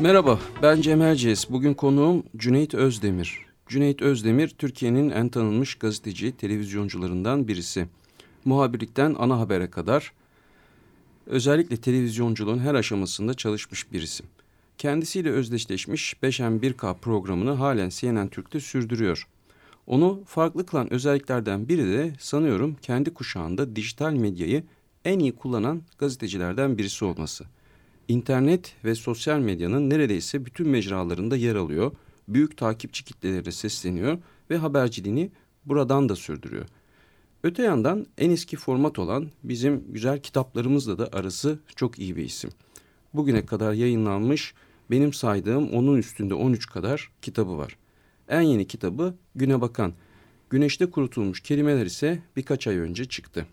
Merhaba, ben Cem Erciyes. Bugün konuğum Cüneyt Özdemir. Cüneyt Özdemir, Türkiye'nin en tanınmış gazeteci, televizyoncularından birisi. Muhabirlikten ana habere kadar özellikle televizyonculuğun her aşamasında çalışmış bir isim. Kendisiyle özdeşleşmiş 5M1K programını halen CNN Türk'te sürdürüyor. Onu farklı kılan özelliklerden biri de sanıyorum kendi kuşağında dijital medyayı en iyi kullanan gazetecilerden birisi olması. İnternet ve sosyal medyanın neredeyse bütün mecralarında yer alıyor, büyük takipçi kitleleri sesleniyor ve haberciliğini buradan da sürdürüyor. Öte yandan en eski format olan bizim güzel kitaplarımızla da arası çok iyi bir isim. Bugüne kadar yayınlanmış benim saydığım onun üstünde 13 kadar kitabı var. En yeni kitabı Güne Bakan. Güneşte kurutulmuş kelimeler ise birkaç ay önce çıktı.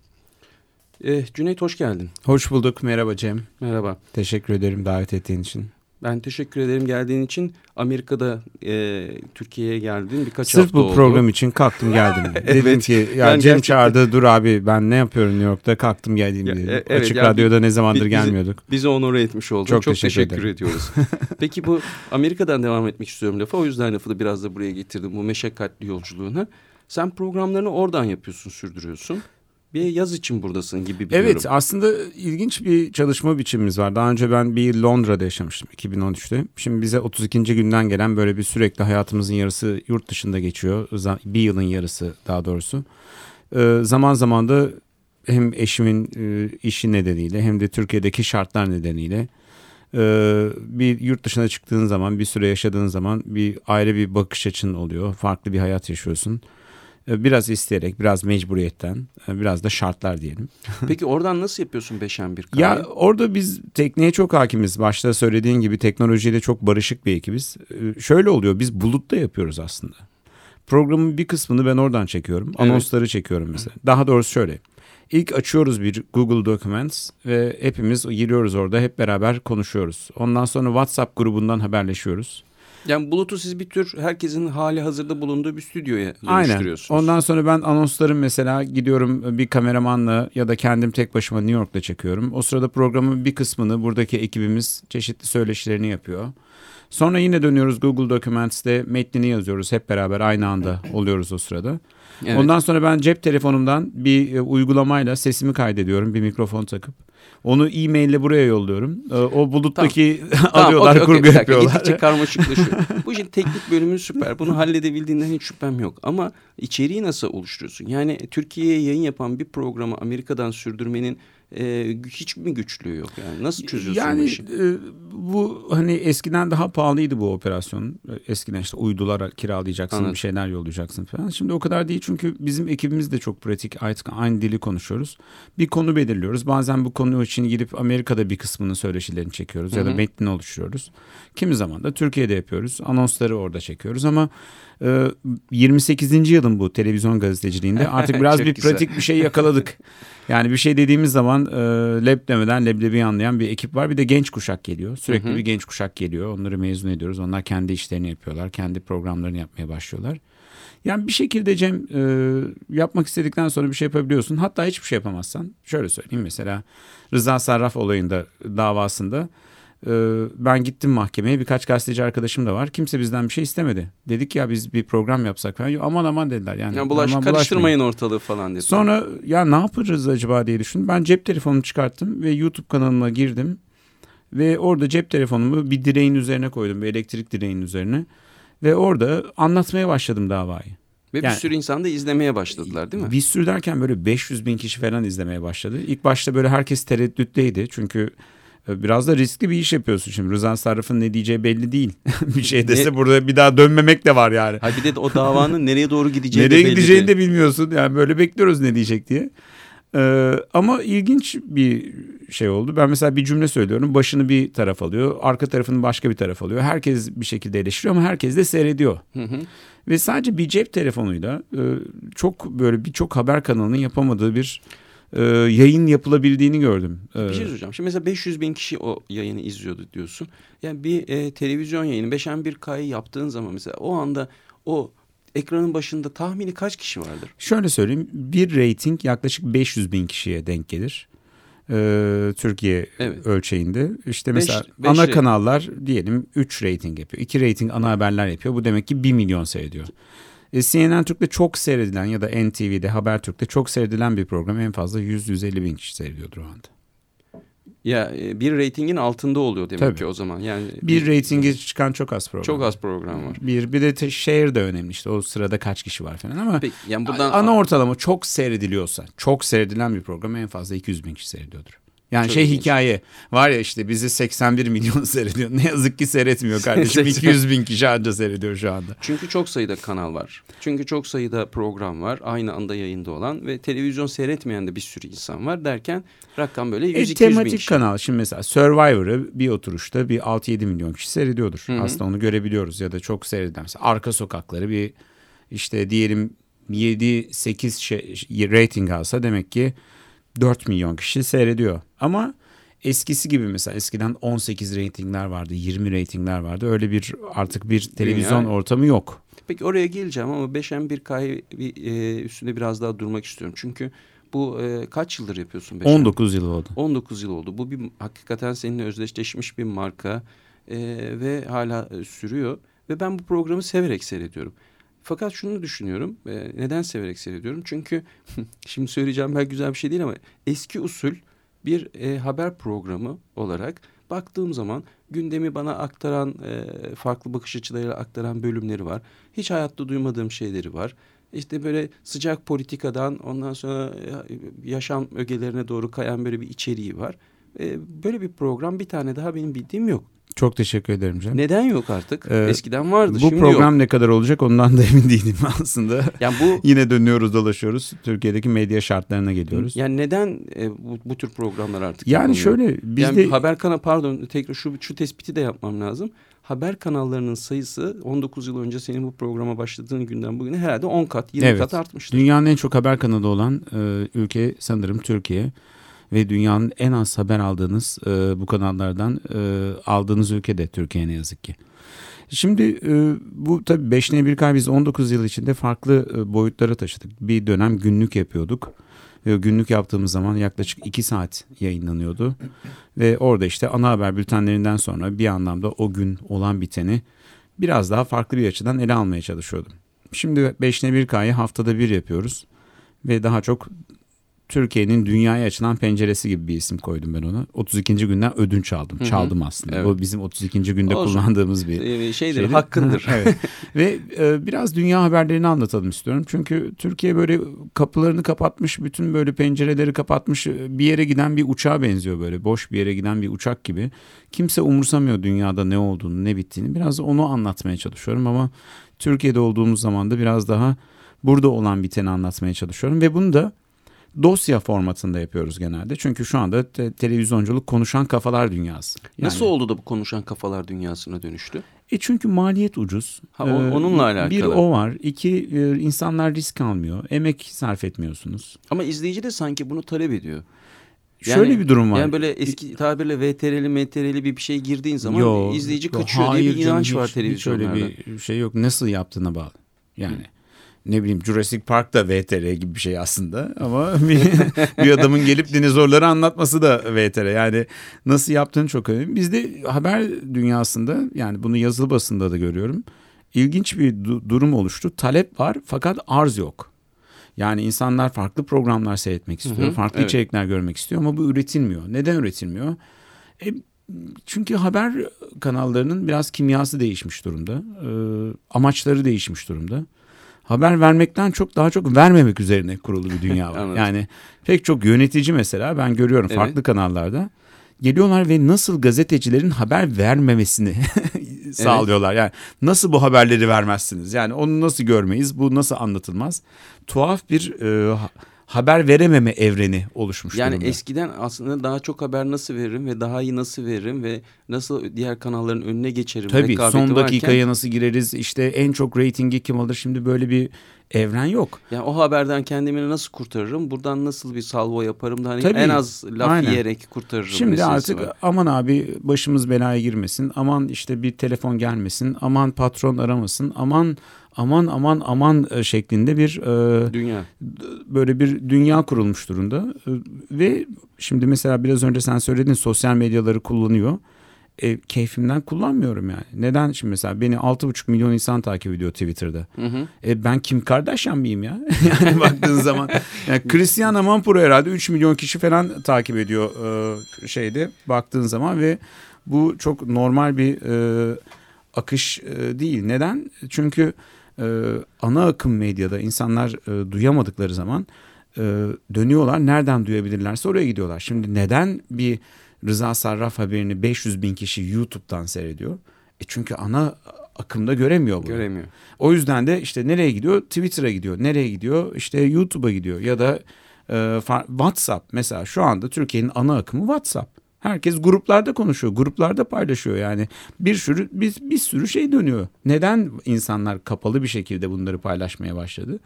Eh, Cüneyt hoş geldin. Hoş bulduk. Merhaba Cem. Merhaba. Teşekkür ederim davet ettiğin için. Ben teşekkür ederim geldiğin için. Amerika'da e, Türkiye'ye geldin birkaç Sırf hafta oldu. Sırf bu program için kalktım geldim. evet. Dedim ki ya Cem gerçekten... çağırdı dur abi ben ne yapıyorum New York'ta kalktım geldim. Ya, e, evet, Açık yani Radyo'da ne zamandır bizi, gelmiyorduk. Bizi onore etmiş oldun. Çok, Çok teşekkür, teşekkür ediyoruz. Peki bu Amerika'dan devam etmek istiyorum lafa. O yüzden lafı da biraz da buraya getirdim bu meşakkatli yolculuğuna. Sen programlarını oradan yapıyorsun, sürdürüyorsun bir yaz için buradasın gibi biliyorum. Evet aslında ilginç bir çalışma biçimimiz var. Daha önce ben bir yıl Londra'da yaşamıştım 2013'te. Şimdi bize 32. günden gelen böyle bir sürekli hayatımızın yarısı yurt dışında geçiyor. Bir yılın yarısı daha doğrusu. Ee, zaman zaman da hem eşimin e, işi nedeniyle hem de Türkiye'deki şartlar nedeniyle e, bir yurt dışına çıktığın zaman bir süre yaşadığın zaman bir ayrı bir bakış açın oluyor. Farklı bir hayat yaşıyorsun. Biraz isteyerek, biraz mecburiyetten, biraz da şartlar diyelim. Peki oradan nasıl yapıyorsun beşen bir kahve? Ya orada biz tekniğe çok hakimiz. Başta söylediğin gibi teknolojiyle çok barışık bir ekibiz. Şöyle oluyor, biz bulutta yapıyoruz aslında. Programın bir kısmını ben oradan çekiyorum. Evet. Anonsları çekiyorum mesela. Daha doğrusu şöyle. İlk açıyoruz bir Google Documents ve hepimiz giriyoruz orada hep beraber konuşuyoruz. Ondan sonra WhatsApp grubundan haberleşiyoruz. Yani Bulut'u siz bir tür herkesin hali hazırda bulunduğu bir stüdyoya dönüştürüyorsunuz. Aynen. Ondan sonra ben anonslarım mesela gidiyorum bir kameramanla ya da kendim tek başıma New York'ta çekiyorum. O sırada programın bir kısmını buradaki ekibimiz çeşitli söyleşilerini yapıyor. Sonra yine dönüyoruz Google Documents'te metnini yazıyoruz. Hep beraber aynı anda oluyoruz o sırada. Evet. Ondan sonra ben cep telefonumdan bir e, uygulamayla sesimi kaydediyorum bir mikrofon takıp. Onu e-maille buraya yolluyorum. E, o buluttaki tamam. alıyorlar, tamam, okay, kurgu okay. yapıyorlar. Gittikçe karmaşıklaşıyor. Bu işin teknik bölümü süper. Bunu halledebildiğinden hiç şüphem yok. Ama içeriği nasıl oluşturuyorsun? Yani Türkiye'ye yayın yapan bir programı Amerika'dan sürdürmenin e, hiç mi güçlüğü yok yani nasıl çözüyorsun yani, bu işi? E, bu hani eskiden daha pahalıydı bu operasyon. Eskiden işte uydular kiralayacaksın Anladım. bir şeyler yollayacaksın falan. Şimdi o kadar değil çünkü bizim ekibimiz de çok pratik artık aynı dili konuşuyoruz. Bir konu belirliyoruz. Bazen bu konu için gidip Amerika'da bir kısmının söyleşilerini çekiyoruz Hı-hı. ya da metnini oluşturuyoruz. Kimi zaman da Türkiye'de yapıyoruz. Anonsları orada çekiyoruz ama 28. Ee, yılın bu televizyon gazeteciliğinde artık biraz bir güzel. pratik bir şey yakaladık. Yani bir şey dediğimiz zaman e, leb demeden leblebi anlayan bir ekip var. Bir de genç kuşak geliyor. Sürekli bir genç kuşak geliyor. Onları mezun ediyoruz. Onlar kendi işlerini yapıyorlar. Kendi programlarını yapmaya başlıyorlar. Yani bir şekilde Cem e, yapmak istedikten sonra bir şey yapabiliyorsun. Hatta hiçbir şey yapamazsan. Şöyle söyleyeyim mesela Rıza Sarraf olayında davasında ben gittim mahkemeye birkaç gazeteci arkadaşım da var. Kimse bizden bir şey istemedi. Dedik ya biz bir program yapsak falan. Aman aman dediler. Yani, yani bulaş, aman, karıştırmayın ortalığı falan dedi. Sonra ya ne yaparız acaba diye düşündüm. Ben cep telefonumu çıkarttım ve YouTube kanalıma girdim. Ve orada cep telefonumu bir direğin üzerine koydum. Bir elektrik direğinin üzerine. Ve orada anlatmaya başladım davayı. Ve yani, bir sürü insan da izlemeye başladılar değil mi? Bir sürü derken böyle 500 bin kişi falan izlemeye başladı. İlk başta böyle herkes tereddütteydi. Çünkü Biraz da riskli bir iş yapıyorsun şimdi. Rıza Sarraf'ın ne diyeceği belli değil. bir şey dese ne? burada bir daha dönmemek de var yani. Ha bir de o davanın nereye doğru gideceği nereye de belli gideceğini de bilmiyorsun. Yani böyle bekliyoruz ne diyecek diye. Ee, ama ilginç bir şey oldu. Ben mesela bir cümle söylüyorum. Başını bir taraf alıyor. Arka tarafını başka bir taraf alıyor. Herkes bir şekilde eleştiriyor ama herkes de seyrediyor. Hı hı. Ve sadece bir cep telefonuyla e, çok böyle birçok haber kanalının yapamadığı bir e, yayın yapılabildiğini gördüm. Bir şey soracağım. Şimdi mesela 500 bin kişi o yayını izliyordu diyorsun. Yani bir e, televizyon yayını 5'en bir kayı yaptığın zaman mesela o anda o ekranın başında tahmini kaç kişi vardır? Şöyle söyleyeyim. Bir rating yaklaşık 500 bin kişiye denk gelir. e, Türkiye evet. ölçeğinde. İşte mesela beş, beş ana rating. kanallar diyelim 3 rating yapıyor. 2 rating ana haberler yapıyor. Bu demek ki 1 milyon seyrediyor. E, CNN Türk'te çok seyredilen ya da NTV'de Habertürk'te çok seyredilen bir program en fazla 100-150 bin kişi seyrediyordur o anda. Ya e, bir reytingin altında oluyor demek Tabii. ki o zaman. Yani bir, bir reytingi çıkan çok az program. Çok az program var. Bir bir de share de önemli işte o sırada kaç kişi var falan ama Peki, yani buradan ana ortalama çok seyrediliyorsa, çok seyredilen bir program en fazla 200 bin kişi seyrediyordur. Yani Çok şey ilginç. hikaye var ya işte bizi 81 milyon seyrediyor. Ne yazık ki seyretmiyor kardeşim. 200 bin kişi anca seyrediyor şu anda. Çünkü çok sayıda kanal var. Çünkü çok sayıda program var. Aynı anda yayında olan ve televizyon seyretmeyen de bir sürü insan var derken rakam böyle 100-200 e, bin Tematik kanal şimdi mesela Survivor'ı bir oturuşta bir 6-7 milyon kişi seyrediyordur. Hı-hı. Aslında onu görebiliyoruz ya da çok seyredilen. Mesela Arka Sokakları bir işte diyelim 7-8 şey, rating alsa demek ki 4 milyon kişi seyrediyor. Ama eskisi gibi mesela eskiden 18 reytingler vardı, 20 reytingler vardı. Öyle bir artık bir televizyon Dünya... ortamı yok. Peki oraya geleceğim ama 5M1K'yı bir, e, üstünde biraz daha durmak istiyorum. Çünkü bu e, kaç yıldır yapıyorsun? 5M? 19 yıl oldu. 19 yıl oldu. Bu bir hakikaten seninle özdeşleşmiş bir marka e, ve hala e, sürüyor. Ve ben bu programı severek seyrediyorum. Fakat şunu düşünüyorum. E, neden severek seyrediyorum? Çünkü şimdi söyleyeceğim belki güzel bir şey değil ama eski usul bir e, haber programı olarak baktığım zaman gündemi bana aktaran e, farklı bakış açılarıyla aktaran bölümleri var. Hiç hayatta duymadığım şeyleri var. İşte böyle sıcak politikadan ondan sonra e, yaşam ögelerine doğru kayan böyle bir içeriği var. E, böyle bir program bir tane daha benim bildiğim yok. Çok teşekkür ederim canım. Neden yok artık? Ee, Eskiden vardı. Bu şimdi program yok. ne kadar olacak ondan da emin değilim aslında. Yani bu yine dönüyoruz dolaşıyoruz. Türkiye'deki medya şartlarına geliyoruz. Yani neden e, bu, bu tür programlar artık? Yani yapılmıyor? şöyle bizde yani haber kanalı pardon tekrar şu şu tespiti de yapmam lazım. Haber kanallarının sayısı 19 yıl önce senin bu programa başladığın günden bugüne herhalde 10 kat 20 evet. kat artmıştır. Dünyanın en çok haber kanalı olan e, ülke sanırım Türkiye ve dünyanın en az haber aldığınız e, bu kanallardan e, aldığınız ülke de Türkiye ne yazık ki. Şimdi e, bu tabii 5 ne 1 kay biz 19 yıl içinde farklı e, boyutlara taşıdık. Bir dönem günlük yapıyorduk. Ve günlük yaptığımız zaman yaklaşık 2 saat yayınlanıyordu. Ve orada işte ana haber bültenlerinden sonra bir anlamda o gün olan biteni biraz daha farklı bir açıdan ele almaya çalışıyordum. Şimdi 5 ne 1 kayı haftada bir yapıyoruz. Ve daha çok Türkiye'nin dünyaya açılan penceresi gibi bir isim koydum ben ona. 32. günden ödünç aldım. Hı hı. Çaldım aslında. Evet. Bu bizim 32. günde Olsun. kullandığımız bir ee, şeydir, şeydir. hakkındır. evet. Ve e, biraz dünya haberlerini anlatalım istiyorum. Çünkü Türkiye böyle kapılarını kapatmış, bütün böyle pencereleri kapatmış bir yere giden bir uçağa benziyor böyle. Boş bir yere giden bir uçak gibi. Kimse umursamıyor dünyada ne olduğunu, ne bittiğini. Biraz onu anlatmaya çalışıyorum ama Türkiye'de olduğumuz zaman da biraz daha burada olan biteni anlatmaya çalışıyorum ve bunu da dosya formatında yapıyoruz genelde. Çünkü şu anda te- televizyonculuk konuşan kafalar dünyası. Yani, Nasıl oldu da bu konuşan kafalar dünyasına dönüştü? E çünkü maliyet ucuz. Ha, o, ee, onunla alakalı. Bir o var. İki e, insanlar risk almıyor. Emek sarf etmiyorsunuz. Ama izleyici de sanki bunu talep ediyor. Yani, Şöyle bir durum var. Yani böyle eski tabirle VTR'li, MTR'li bir bir şey girdiğin zaman Yo, izleyici kaçıyor diye bir inanç canım, var televizyonlarda. Hiç öyle bir şey yok. Nasıl yaptığına bağlı. Yani. Hı ne bileyim Jurassic Park da VTR gibi bir şey aslında ama bir, bir adamın gelip dinozorları anlatması da VTR. Yani nasıl yaptığını çok önemli. Bizde haber dünyasında yani bunu yazılı basında da görüyorum. İlginç bir du- durum oluştu. Talep var fakat arz yok. Yani insanlar farklı programlar seyretmek istiyor, hı hı, farklı evet. içerikler görmek istiyor ama bu üretilmiyor. Neden üretilmiyor? E, çünkü haber kanallarının biraz kimyası değişmiş durumda. E, amaçları değişmiş durumda haber vermekten çok daha çok vermemek üzerine kurulu bir dünya var. yani pek çok yönetici mesela ben görüyorum evet. farklı kanallarda geliyorlar ve nasıl gazetecilerin haber vermemesini sağlıyorlar. Evet. Yani nasıl bu haberleri vermezsiniz? Yani onu nasıl görmeyiz? Bu nasıl anlatılmaz? Tuhaf bir e, haber verememe evreni oluşmuş yani durumda. Yani eskiden aslında daha çok haber nasıl veririm ve daha iyi nasıl veririm ve nasıl diğer kanalların önüne geçerim. Tabii son dakikaya varken... nasıl gireriz işte en çok reytingi kim alır şimdi böyle bir evren yok. Yani o haberden kendimi nasıl kurtarırım? Buradan nasıl bir salvo yaparım da hani Tabii, en az laf aynen. yiyerek kurtarırım. Şimdi artık var. aman abi başımız belaya girmesin. Aman işte bir telefon gelmesin. Aman patron aramasın. Aman aman aman aman e, şeklinde bir e, dünya böyle bir dünya kurulmuş durumda e, ve şimdi mesela biraz önce sen söyledin sosyal medyaları kullanıyor e, keyfimden kullanmıyorum yani. Neden şimdi mesela beni 6,5 milyon insan takip ediyor Twitter'da. Hı hı. E, ben Kim Kardashian mıyım ya? yani baktığın zaman. Yani Cristiano Mampuro herhalde 3 milyon kişi falan takip ediyor e, şeyde baktığın zaman ve bu çok normal bir e, akış e, değil. Neden? Çünkü e, ana akım medyada insanlar e, duyamadıkları zaman e, dönüyorlar. Nereden duyabilirlerse oraya gidiyorlar. Şimdi neden bir Rıza Sarraf haberini 500 bin kişi YouTube'dan seyrediyor. E çünkü ana akımda göremiyor bunu. Göremiyor. O yüzden de işte nereye gidiyor? Twitter'a gidiyor. Nereye gidiyor? İşte YouTube'a gidiyor. Ya da e, WhatsApp mesela şu anda Türkiye'nin ana akımı WhatsApp. Herkes gruplarda konuşuyor, gruplarda paylaşıyor yani. Bir sürü bir, bir sürü şey dönüyor. Neden insanlar kapalı bir şekilde bunları paylaşmaya başladı?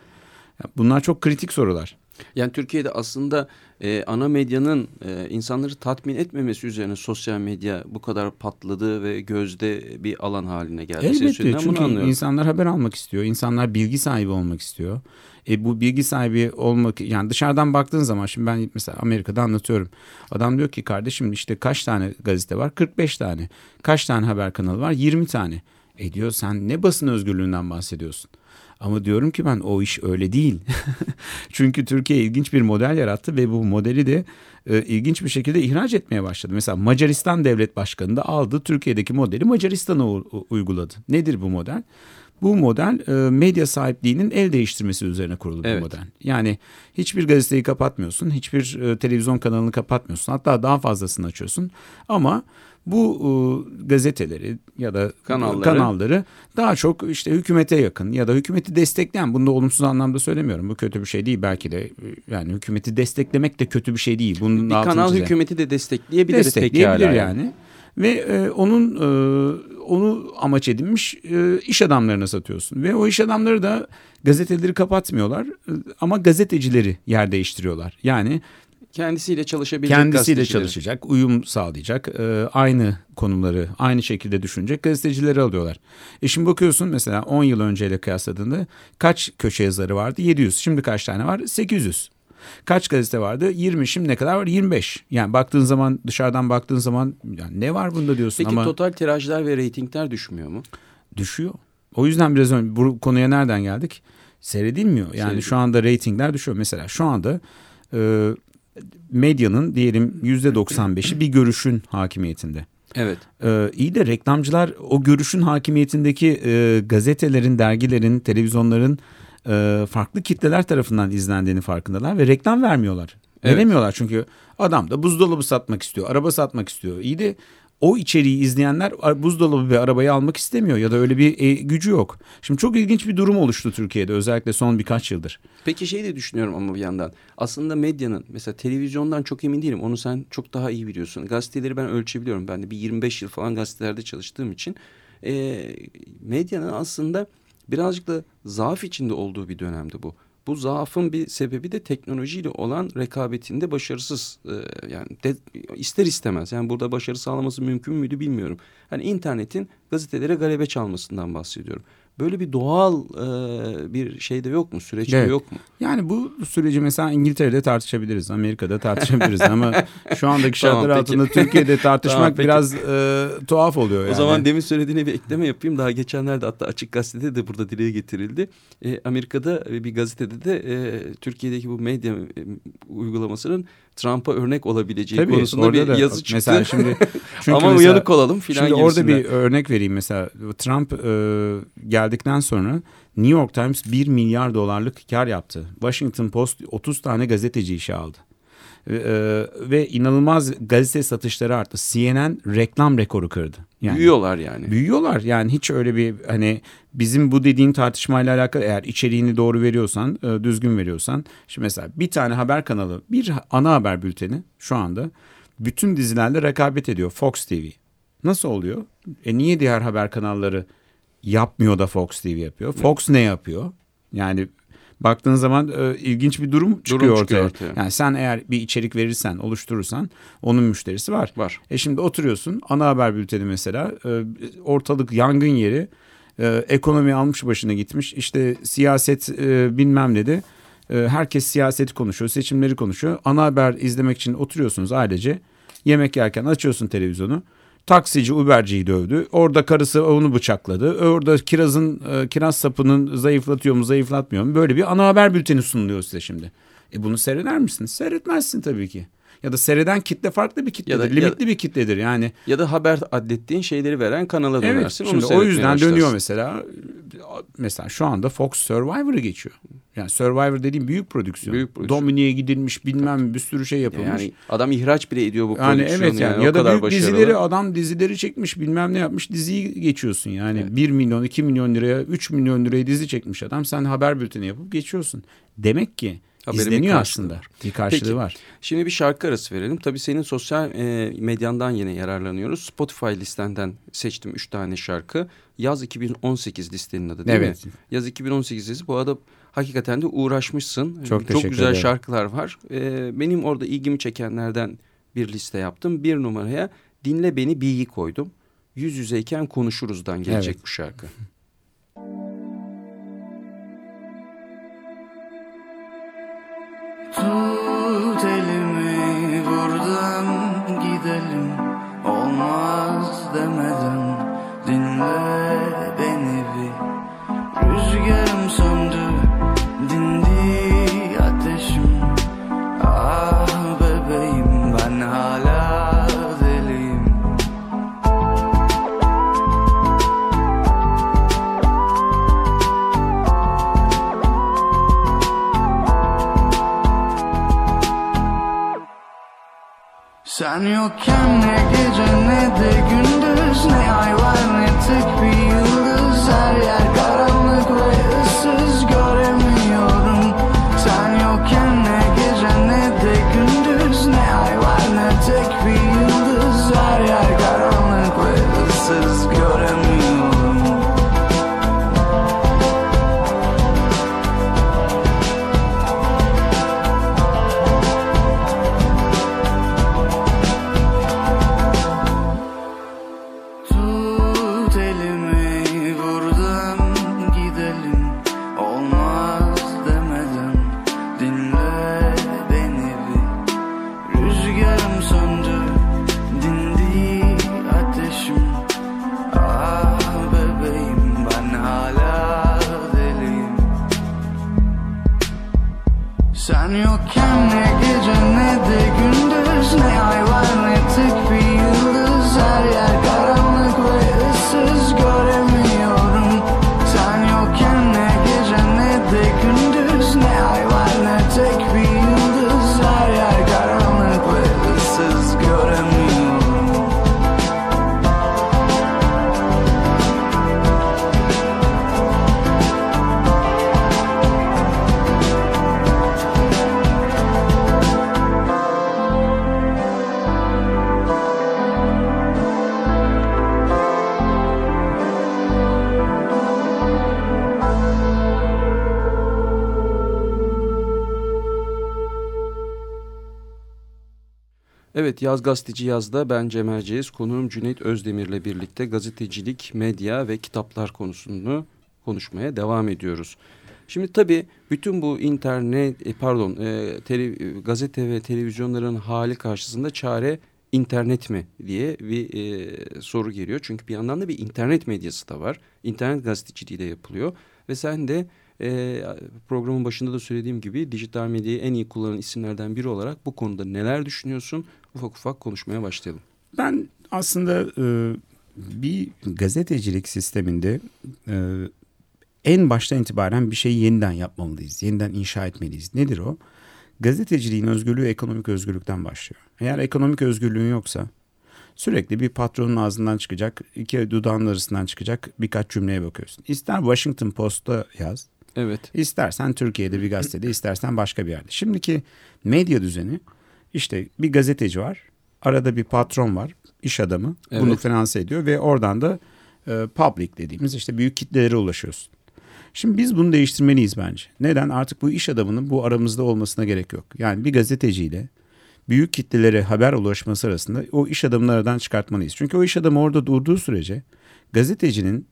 Bunlar çok kritik sorular. Yani Türkiye'de aslında e, ana medyanın e, insanları tatmin etmemesi üzerine sosyal medya bu kadar patladı ve gözde bir alan haline geldi. Elbette çünkü insanlar haber almak istiyor. İnsanlar bilgi sahibi olmak istiyor. E, bu bilgi sahibi olmak yani dışarıdan baktığın zaman şimdi ben mesela Amerika'da anlatıyorum. Adam diyor ki kardeşim işte kaç tane gazete var? 45 tane. Kaç tane haber kanalı var? 20 tane. E diyor sen ne basın özgürlüğünden bahsediyorsun? Ama diyorum ki ben o iş öyle değil. Çünkü Türkiye ilginç bir model yarattı ve bu modeli de e, ilginç bir şekilde ihraç etmeye başladı. Mesela Macaristan Devlet Başkanı da aldı Türkiye'deki modeli Macaristan'a uyguladı. Nedir bu model? Bu model e, medya sahipliğinin el değiştirmesi üzerine kurulu evet. bir model. Yani hiçbir gazeteyi kapatmıyorsun, hiçbir e, televizyon kanalını kapatmıyorsun. Hatta daha fazlasını açıyorsun. Ama bu e, gazeteleri ya da kanalları. kanalları daha çok işte hükümete yakın ya da hükümeti destekleyen bunu da olumsuz anlamda söylemiyorum. Bu kötü bir şey değil belki de yani hükümeti desteklemek de kötü bir şey değil. Bunun bir kanal çize. hükümeti de destekleyebilir. Destekleyebilir yani. yani. Ve e, onun e, onu amaç edinmiş e, iş adamlarına satıyorsun. Ve o iş adamları da gazeteleri kapatmıyorlar e, ama gazetecileri yer değiştiriyorlar. Yani kendisiyle çalışabilecek kendisiyle çalışacak, uyum sağlayacak, e, aynı konumları aynı şekilde düşünecek gazetecileri alıyorlar. E şimdi bakıyorsun mesela 10 yıl önceyle kıyasladığında kaç köşe yazarı vardı? 700. Şimdi kaç tane var? 800. Kaç gazete vardı? 20. Şimdi ne kadar var? 25. Yani baktığın zaman dışarıdan baktığın zaman yani ne var bunda diyorsun Peki ama... total tirajlar ve reytingler düşmüyor mu? Düşüyor. O yüzden biraz önce bu konuya nereden geldik? Seyredilmiyor. Yani Seyredil. şu anda reytingler düşüyor. Mesela şu anda e, medyanın diyelim yüzde 95'i bir görüşün hakimiyetinde. Evet. Ee, iyi de reklamcılar o görüşün hakimiyetindeki e, gazetelerin, dergilerin, televizyonların e, farklı kitleler tarafından izlendiğini farkındalar ve reklam vermiyorlar. Evet. Veremiyorlar çünkü adam da buzdolabı satmak istiyor, araba satmak istiyor. İyi de o içeriği izleyenler buzdolabı ve arabayı almak istemiyor ya da öyle bir e, gücü yok. Şimdi çok ilginç bir durum oluştu Türkiye'de özellikle son birkaç yıldır. Peki şey de düşünüyorum ama bir yandan. Aslında medyanın mesela televizyondan çok emin değilim. Onu sen çok daha iyi biliyorsun. Gazeteleri ben ölçebiliyorum. Ben de bir 25 yıl falan gazetelerde çalıştığım için. E, medyanın aslında birazcık da zaaf içinde olduğu bir dönemdi bu. Bu zaafın bir sebebi de teknolojiyle olan rekabetinde başarısız e, yani de, ister istemez yani burada başarı sağlaması mümkün müydü bilmiyorum. Hani internetin gazetelere galebe çalmasından bahsediyorum. Böyle bir doğal e, bir şey de yok mu? Süreç evet. yok mu? Yani bu süreci mesela İngiltere'de tartışabiliriz. Amerika'da tartışabiliriz ama şu andaki şartlar tamam, altında Türkiye'de tartışmak tamam, biraz e, tuhaf oluyor. Yani. O zaman demin söylediğine bir ekleme yapayım. Daha geçenlerde hatta Açık Gazete'de de burada dile getirildi. E, Amerika'da bir gazetede de e, Türkiye'deki bu medya e, uygulamasının Trump'a örnek olabileceği Tabii, konusunda bir da, yazı çıktı. Mesela şimdi çünkü Ama mesela, uyanık olalım filan Şimdi orada bir örnek vereyim mesela Trump e, geldikten sonra New York Times 1 milyar dolarlık kar yaptı. Washington Post 30 tane gazeteci işe aldı. Ee, ve inanılmaz gazete satışları arttı. CNN reklam rekoru kırdı. Yani, büyüyorlar yani. Büyüyorlar yani hiç öyle bir hani bizim bu dediğin tartışmayla alakalı eğer içeriğini doğru veriyorsan, e, düzgün veriyorsan. Şimdi mesela bir tane haber kanalı, bir ana haber bülteni şu anda bütün dizilerle rekabet ediyor Fox TV. Nasıl oluyor? E niye diğer haber kanalları yapmıyor da Fox TV yapıyor? Fox ne yapıyor? Yani baktığın zaman e, ilginç bir durum çıkıyor, durum çıkıyor ortaya. ortaya. Yani sen eğer bir içerik verirsen, oluşturursan onun müşterisi var. Var. E şimdi oturuyorsun ana haber bülteni mesela e, ortalık yangın yeri. E, ekonomi almış başına gitmiş. İşte siyaset e, bilmem ne de. E, herkes siyaseti konuşuyor, seçimleri konuşuyor. Ana haber izlemek için oturuyorsunuz ailece. Yemek yerken açıyorsun televizyonu. Taksici Uberci'yi dövdü. Orada karısı onu bıçakladı. Orada kirazın e, kiraz sapının zayıflatıyor mu zayıflatmıyor mu? Böyle bir ana haber bülteni sunuluyor size şimdi. E bunu seyreder misin? Seyretmezsin tabii ki ya da seyreden kitle farklı bir kitledir. Ya da, limitli ya, bir kitledir yani. Ya da haber adettiğin şeyleri veren kanala dönersin. Evet, şimdi o yüzden başlarsın. dönüyor mesela. Mesela şu anda Fox Survivor'ı geçiyor. Yani Survivor dediğim büyük prodüksiyon. Büyük prodüksiyon. Domine'ye gidilmiş bilmem bir sürü şey yapılmış. Yani adam ihraç bile ediyor bu yani prodüksiyonu. Evet yani. yani. Ya da büyük başarılı. dizileri adam dizileri çekmiş bilmem ne yapmış diziyi geçiyorsun yani. Evet. 1 milyon 2 milyon liraya 3 milyon liraya dizi çekmiş adam. Sen haber bülteni yapıp geçiyorsun. Demek ki Haberin İzleniyor aslında. Bir karşılığı Peki, var. Şimdi bir şarkı arası verelim. Tabii senin sosyal e, medyandan yine yararlanıyoruz. Spotify listenden seçtim üç tane şarkı. Yaz 2018 listenin adı değil evet. mi? Yaz 2018 listesi. Bu arada hakikaten de uğraşmışsın. Çok, Çok güzel ederim. şarkılar var. E, benim orada ilgimi çekenlerden bir liste yaptım. Bir numaraya Dinle Beni Bilgi koydum. Yüz yüzeyken konuşuruzdan gelecek evet. bu şarkı. Tut elimi buradan gidelim. Olmaz demeden dinle Sen yokken ne gece ne de gündüz Ne ay var ne tek bir yıldız Evet Yaz Gazeteci Yaz'da ben Cem Erceğiz. Konuğum Cüneyt Özdemir'le birlikte gazetecilik, medya ve kitaplar konusunu konuşmaya devam ediyoruz. Şimdi tabii bütün bu internet, e, pardon e, tele, gazete ve televizyonların hali karşısında çare internet mi diye bir e, soru geliyor. Çünkü bir yandan da bir internet medyası da var. İnternet gazeteciliği de yapılıyor. Ve sen de e, programın başında da söylediğim gibi dijital medyayı en iyi kullanan isimlerden biri olarak bu konuda neler düşünüyorsun? Ufak ufak konuşmaya başlayalım. Ben aslında e, bir gazetecilik sisteminde e, en baştan itibaren bir şeyi yeniden yapmamalıyız. Yeniden inşa etmeliyiz. Nedir o? Gazeteciliğin özgürlüğü ekonomik özgürlükten başlıyor. Eğer ekonomik özgürlüğün yoksa sürekli bir patronun ağzından çıkacak, iki dudağın arasından çıkacak birkaç cümleye bakıyorsun. İster Washington Post'ta yaz, Evet. İstersen Türkiye'de bir gazetede, istersen başka bir yerde. Şimdiki medya düzeni işte bir gazeteci var, arada bir patron var, iş adamı evet. bunu finanse ediyor ve oradan da e, public dediğimiz işte büyük kitlelere ulaşıyorsun. Şimdi biz bunu değiştirmeliyiz bence. Neden? Artık bu iş adamının bu aramızda olmasına gerek yok. Yani bir gazeteciyle büyük kitlelere haber ulaşması arasında o iş adamını aradan çıkartmalıyız. Çünkü o iş adamı orada durduğu sürece gazetecinin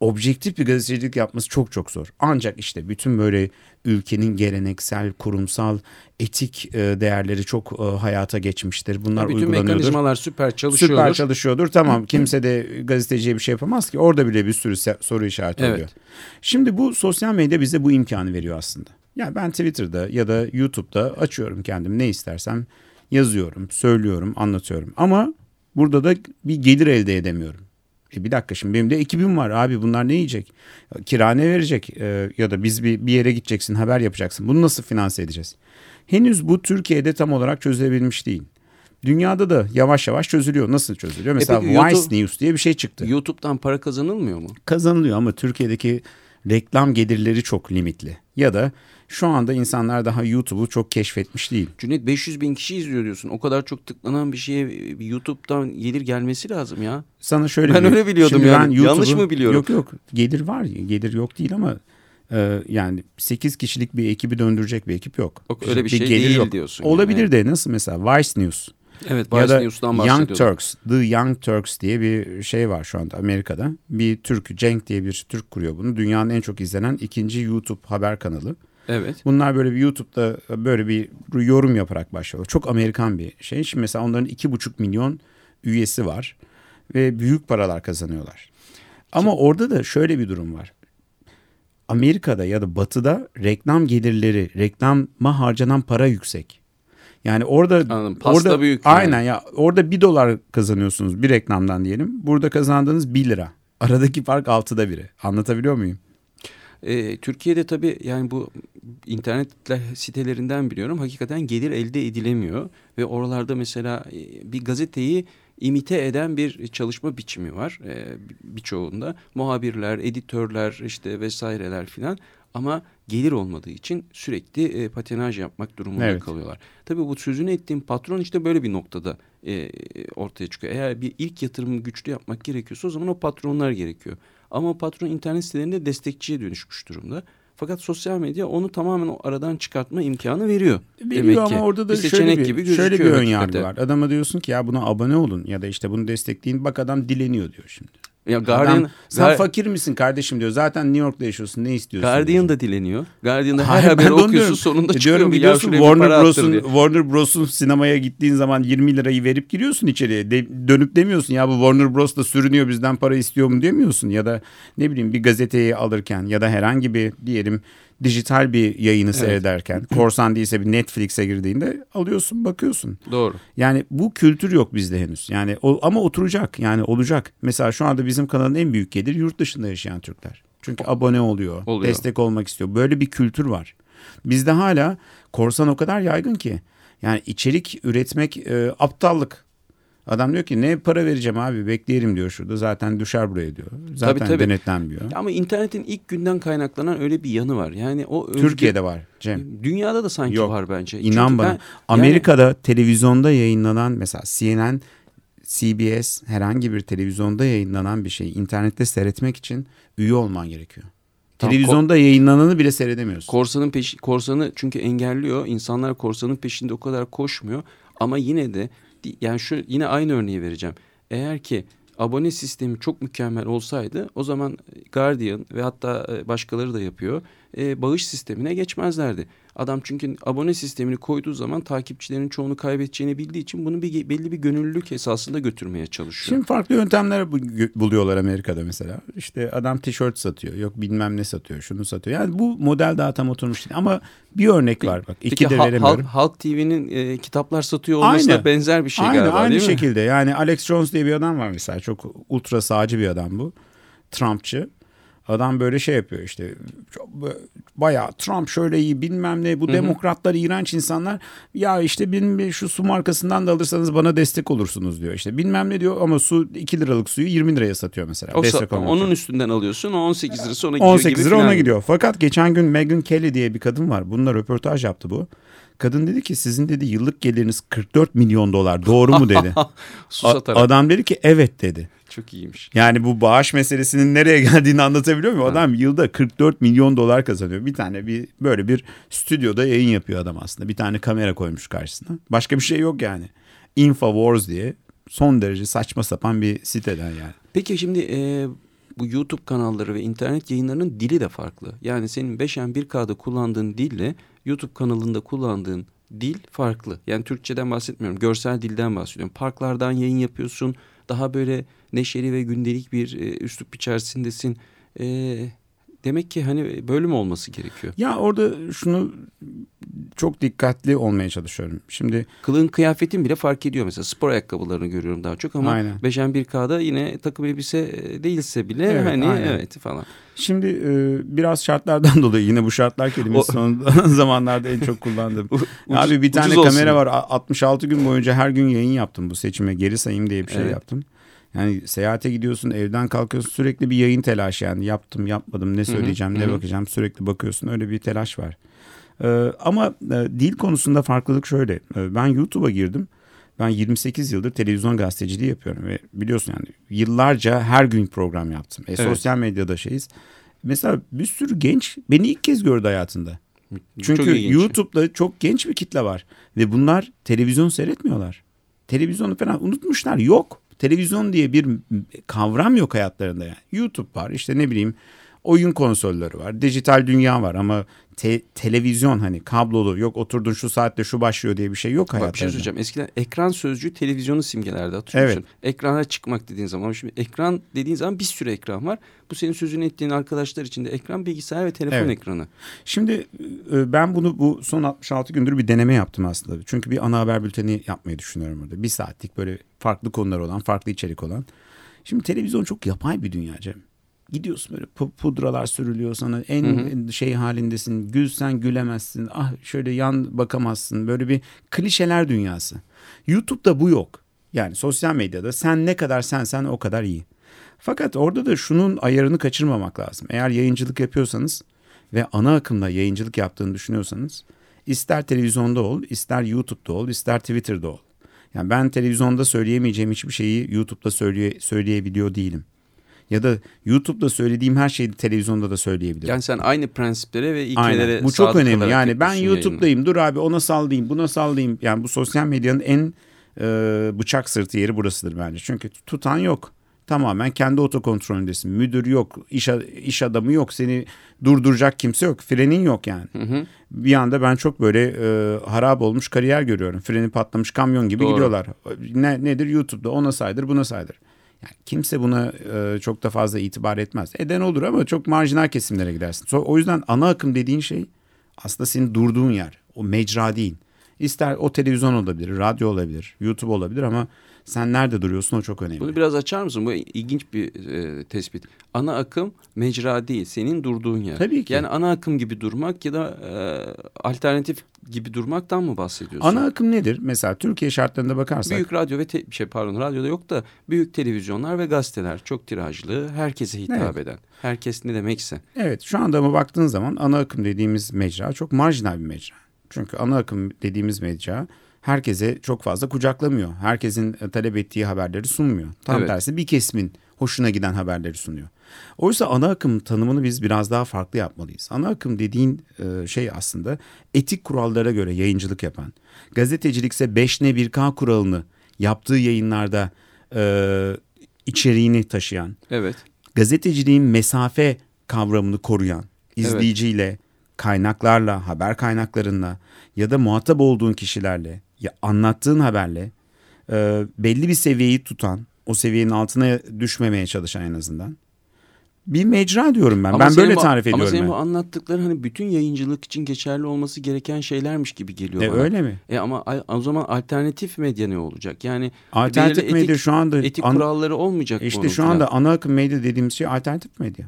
objektif bir gazetecilik yapması çok çok zor. Ancak işte bütün böyle ülkenin geleneksel, kurumsal, etik e, değerleri çok e, hayata geçmiştir. Bunlar bütün uygulanıyordur. mekanizmalar süper çalışıyordur. Süper çalışıyordur. Tamam kimse de gazeteciye bir şey yapamaz ki. Orada bile bir sürü soru işareti Evet. oluyor. Şimdi bu sosyal medya bize bu imkanı veriyor aslında. Yani ben Twitter'da ya da YouTube'da açıyorum kendim ne istersem yazıyorum, söylüyorum, anlatıyorum. Ama burada da bir gelir elde edemiyorum. E bir dakika şimdi benim de ekibim var abi bunlar ne yiyecek? Kira ne verecek? E, ya da biz bir, bir yere gideceksin haber yapacaksın. Bunu nasıl finanse edeceğiz? Henüz bu Türkiye'de tam olarak çözülebilmiş değil. Dünyada da yavaş yavaş çözülüyor. Nasıl çözülüyor? Mesela peki Vice YouTube- News diye bir şey çıktı. YouTube'dan para kazanılmıyor mu? Kazanılıyor ama Türkiye'deki reklam gelirleri çok limitli. Ya da şu anda insanlar daha YouTube'u çok keşfetmiş değil. Cüneyt 500 bin kişi izliyor diyorsun. O kadar çok tıklanan bir şeye bir YouTube'dan gelir gelmesi lazım ya. Sana şöyle Ben bir- öyle biliyordum yani. ben Yanlış mı biliyorum? Yok yok gelir var gelir yok değil ama e, yani 8 kişilik bir ekibi döndürecek bir ekip yok. Yok, öyle bir şey gelir değil diyorsun yani. Olabilir de nasıl mesela Vice News Evet ya Vice da News'tan Young. Turks, The Young Turks diye bir şey var şu anda Amerika'da. Bir Türk, Cenk diye bir Türk kuruyor bunu. Dünyanın en çok izlenen ikinci YouTube haber kanalı. Evet. Bunlar böyle bir YouTube'da böyle bir yorum yaparak başlıyor. Çok Amerikan bir şey. Şimdi mesela onların iki buçuk milyon üyesi var ve büyük paralar kazanıyorlar. Ama orada da şöyle bir durum var. Amerika'da ya da Batı'da reklam gelirleri, reklama harcanan para yüksek. Yani orada Anladım. Pasta orada büyük yani. aynen ya orada bir dolar kazanıyorsunuz bir reklamdan diyelim. Burada kazandığınız bir lira. Aradaki fark altıda biri. Anlatabiliyor muyum? Ee, Türkiye'de tabii yani bu internet sitelerinden biliyorum hakikaten gelir elde edilemiyor ve oralarda mesela e, bir gazeteyi imite eden bir çalışma biçimi var e, birçoğunda muhabirler, editörler işte vesaireler filan ama gelir olmadığı için sürekli e, patinaj yapmak durumunda Evet. kalıyorlar. Tabii bu sözünü ettiğim patron işte böyle bir noktada e, ortaya çıkıyor. Eğer bir ilk yatırımı güçlü yapmak gerekiyorsa o zaman o patronlar gerekiyor. Ama patron internet sitelerinde destekçiye dönüşmüş durumda. Fakat sosyal medya onu tamamen aradan çıkartma imkanı veriyor. Veriyor Demek ama ki. orada da bir şöyle seçenek bir, gibi şöyle bir ön yargı var. Adama diyorsun ki ya buna abone olun ya da işte bunu destekleyin. Bak adam dileniyor diyor şimdi. Ya Guardian, Adam, sen Gar- fakir misin kardeşim diyor. Zaten New York'ta yaşıyorsun ne istiyorsun? Guardian da dileniyor. Guardian'da her Hayır, haberi okuyorsun diyorum. sonunda E çıkıyor. diyorum biliyorsun Warner Bros'un. Warner Bros'un sinemaya gittiğin zaman 20 lirayı verip giriyorsun içeriye. De- dönüp demiyorsun ya bu Warner Bros da sürünüyor bizden para istiyor mu demiyorsun ya da ne bileyim bir gazeteyi alırken ya da herhangi bir diyelim dijital bir yayını seyrederken korsan değilse bir Netflix'e girdiğinde alıyorsun bakıyorsun. Doğru. Yani bu kültür yok bizde henüz. Yani o, ama oturacak yani olacak. Mesela şu anda bizim kanalın en büyük gelir yurt dışında yaşayan Türkler. Çünkü abone oluyor, Oluyor. destek olmak istiyor. Böyle bir kültür var. Bizde hala korsan o kadar yaygın ki. Yani içerik üretmek e, aptallık. Adam diyor ki ne para vereceğim abi bekleyelim diyor şurada. Zaten düşer buraya diyor. Zaten tabii. denetlenmiyor. Ama internetin ilk günden kaynaklanan öyle bir yanı var. Yani o özgür- Türkiye'de var Cem. Dünyada da sanki Yok. var bence. İnan Çünkü bana. ben- yani- Amerika'da televizyonda yayınlanan mesela CNN, CBS herhangi bir televizyonda yayınlanan bir şeyi internette seyretmek için üye olman gerekiyor. Televizyonda yayınlananı bile seyredemiyorsun. Korsanın peşi, korsanı çünkü engelliyor. İnsanlar korsanın peşinde o kadar koşmuyor. Ama yine de yani şu yine aynı örneği vereceğim. Eğer ki abone sistemi çok mükemmel olsaydı o zaman Guardian ve hatta e, başkaları da yapıyor. e, bağış sistemine geçmezlerdi. Adam çünkü abone sistemini koyduğu zaman takipçilerin çoğunu kaybedeceğini bildiği için bunu bir belli bir gönüllülük esasında götürmeye çalışıyor. Şimdi farklı yöntemler bu- buluyorlar Amerika'da mesela. İşte adam tişört satıyor. Yok bilmem ne satıyor. Şunu satıyor. Yani bu model daha tam oturmuş değil. Ama bir örnek var bak. İki Peki de veremiyorum. Halk, Halk TV'nin e, kitaplar satıyor olması Aynı. benzer bir şey aynı, galiba Aynı değil mi? şekilde yani Alex Jones diye bir adam var mesela çok ultra sağcı bir adam bu. Trumpçı. Adam böyle şey yapıyor işte çok bayağı Trump şöyle iyi bilmem ne bu demokratlar iğrenç insanlar ya işte benim şu su markasından da alırsanız bana destek olursunuz diyor işte bilmem ne diyor ama su 2 liralık suyu 20 liraya satıyor mesela. O destek sa- onun üstünden alıyorsun. O 18 lirası ona gidiyor 18 gibi lira ona gidiyor. Fakat geçen gün Megyn Kelly diye bir kadın var. Bununla röportaj yaptı bu. Kadın dedi ki sizin dedi yıllık geliriniz 44 milyon dolar doğru mu dedi. Susatarak. Adam dedi ki evet dedi. Çok iyiymiş. Yani bu bağış meselesinin nereye geldiğini anlatabiliyor muyum? Adam yılda 44 milyon dolar kazanıyor. Bir tane bir böyle bir stüdyoda yayın yapıyor adam aslında. Bir tane kamera koymuş karşısına. Başka bir şey yok yani. Infowars diye son derece saçma sapan bir siteden yani. Peki şimdi e, bu YouTube kanalları ve internet yayınlarının dili de farklı. Yani senin 5M1K'da kullandığın dille YouTube kanalında kullandığın dil farklı. Yani Türkçeden bahsetmiyorum. Görsel dilden bahsediyorum. Parklardan yayın yapıyorsun. Daha böyle neşeli ve gündelik bir e, üslup içerisindesin. E, demek ki hani böyle mi olması gerekiyor? Ya orada şunu çok dikkatli olmaya çalışıyorum. Şimdi kılığın kıyafetin bile fark ediyor mesela spor ayakkabılarını görüyorum daha çok ama Aynen. 5M1K'da yine takım elbise e, değilse bile evet, hani aynen. evet falan. Şimdi e, biraz şartlardan dolayı yine bu şartlar kelimesi son zamanlarda en çok kullandığım. Ucuz, Abi bir tane kamera olsun. var 66 gün boyunca her gün yayın yaptım bu seçime geri sayayım diye bir şey evet. yaptım. Yani seyahate gidiyorsun, evden kalkıyorsun sürekli bir yayın telaşı yani yaptım, yapmadım, ne söyleyeceğim, Hı-hı. ne bakacağım sürekli bakıyorsun öyle bir telaş var. Ee, ama e, dil konusunda farklılık şöyle. Ee, ben YouTube'a girdim. Ben 28 yıldır televizyon gazeteciliği yapıyorum ve biliyorsun yani yıllarca her gün program yaptım. E, evet. Sosyal medyada şeyiz. Mesela bir sürü genç beni ilk kez gördü hayatında. Çünkü çok YouTube'da çok genç bir kitle var ve bunlar televizyon seyretmiyorlar. Televizyonu falan unutmuşlar. Yok. Televizyon diye bir kavram yok hayatlarında yani. YouTube var işte ne bileyim oyun konsolları var. Dijital dünya var ama te- televizyon hani kablolu yok oturdun şu saatte şu başlıyor diye bir şey yok hayatlarında. Bak bir şey söyleyeceğim. Eskiden ekran sözcüğü televizyonu simgelerdi hatırlıyor evet. musun? Ekrana çıkmak dediğin zaman şimdi ekran dediğin zaman bir sürü ekran var. Bu senin sözünü ettiğin arkadaşlar için de ekran bilgisayar ve telefon evet. ekranı. Şimdi e, ben bunu bu son 66 gündür bir deneme yaptım aslında. Çünkü bir ana haber bülteni yapmayı düşünüyorum burada. Bir saatlik böyle farklı konular olan, farklı içerik olan. Şimdi televizyon çok yapay bir dünya Cem gidiyorsun böyle pudralar sürülüyor sana. En hı hı. şey halindesin. Gülsen gülemezsin. Ah şöyle yan bakamazsın. Böyle bir klişeler dünyası. YouTube'da bu yok. Yani sosyal medyada sen ne kadar sen sen o kadar iyi. Fakat orada da şunun ayarını kaçırmamak lazım. Eğer yayıncılık yapıyorsanız ve ana akımda yayıncılık yaptığını düşünüyorsanız ister televizyonda ol ister YouTube'da ol ister Twitter'da ol. Yani ben televizyonda söyleyemeyeceğim hiçbir şeyi YouTube'da söyleye, söyleyebiliyor değilim ya da YouTube'da söylediğim her şeyi televizyonda da söyleyebilirim. Yani sen aynı prensiplere ve ilkelere Aynen. Bu çok önemli. Yani ben YouTube'dayım. Dur abi ona sallayayım, buna sallayayım. Yani bu sosyal medyanın en e, bıçak sırtı yeri burasıdır bence. Çünkü tutan yok. Tamamen kendi otokontrolündesin. Müdür yok, iş, iş adamı yok, seni durduracak kimse yok. Frenin yok yani. Hı hı. Bir anda ben çok böyle e, harap olmuş kariyer görüyorum. Freni patlamış kamyon gibi Doğru. gidiyorlar. Ne, nedir YouTube'da ona saydır buna saydır. Yani kimse buna e, çok da fazla itibar etmez. Eden olur ama çok marjinal kesimlere gidersin. O yüzden ana akım dediğin şey aslında senin durduğun yer. O mecra değil. İster o televizyon olabilir, radyo olabilir, YouTube olabilir ama sen nerede duruyorsun o çok önemli. Bunu biraz açar mısın? Bu ilginç bir e, tespit. Ana akım mecra değil, senin durduğun yer. Tabii ki. Yani ana akım gibi durmak ya da e, alternatif gibi durmaktan mı bahsediyorsun? Ana akım nedir? Mesela Türkiye şartlarında bakarsak. Büyük radyo ve te, şey pardon radyoda yok da büyük televizyonlar ve gazeteler çok tirajlı, herkese hitap evet. eden. Herkes ne demekse. Evet, şu anda ama baktığın zaman ana akım dediğimiz mecra çok marjinal bir mecra. Çünkü ana akım dediğimiz mecra herkese çok fazla kucaklamıyor. Herkesin e, talep ettiği haberleri sunmuyor. Tam evet. tersi bir kesimin hoşuna giden haberleri sunuyor. Oysa ana akım tanımını biz biraz daha farklı yapmalıyız. Ana akım dediğin e, şey aslında etik kurallara göre yayıncılık yapan, gazetecilikse 5 ne 1K kuralını yaptığı yayınlarda e, içeriğini taşıyan, evet. gazeteciliğin mesafe kavramını koruyan, izleyiciyle, evet. Kaynaklarla, haber kaynaklarında ya da muhatap olduğun kişilerle, ya anlattığın haberle e, belli bir seviyeyi tutan, o seviyenin altına düşmemeye çalışan en azından bir mecra diyorum ben. Ama ben böyle bu, tarif ediyorum. Ama senin ben. bu anlattıkların hani bütün yayıncılık için geçerli olması gereken şeylermiş gibi geliyor e, bana. Öyle mi? E ama o zaman alternatif medya ne olacak? Yani alternatif medya etik, şu anda etik an, kuralları olmayacak İşte şu anda ana akım medya dediğimiz şey alternatif medya.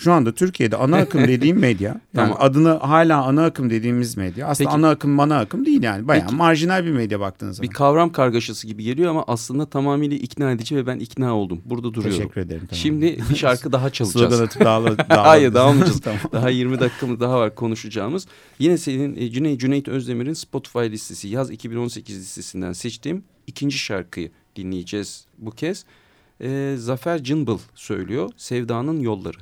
Şu anda Türkiye'de ana akım dediğim medya yani tamam. adını hala ana akım dediğimiz medya aslında Peki. ana akım mana akım değil yani bayağı Peki. marjinal bir medya baktığınız zaman. Bir kavram kargaşası gibi geliyor ama aslında tamamıyla ikna edici ve ben ikna oldum. Burada duruyorum. Teşekkür ederim. Tamam. Şimdi bir şarkı daha çalacağız. Slogan atıp dağla, dağla. Hayır dağılmayacağız. tamam. Daha 20 dakikamız daha var konuşacağımız. Yine senin e, Cüneyt, Cüneyt Özdemir'in Spotify listesi yaz 2018 listesinden seçtiğim ikinci şarkıyı dinleyeceğiz bu kez. E, Zafer Cınbıl söylüyor Sevdanın Yolları.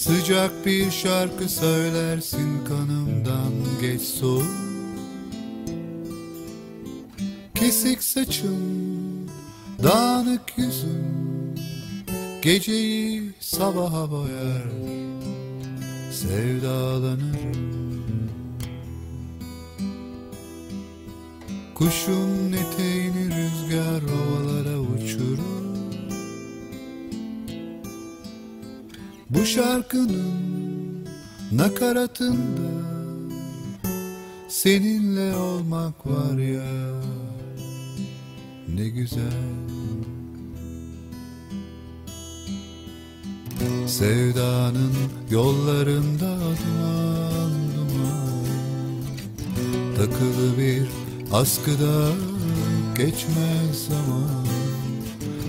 Sıcak bir şarkı söylersin kanımdan geç soğuk Kesik saçım, dağınık yüzüm Geceyi sabaha boyar Sevdalanırım. Kuşun eteğini rüzgar ovalara uçurur. Bu şarkının nakaratında Seninle olmak var ya ne güzel. Sevdanın yollarında duman duman Takılı bir askıda geçmez zaman.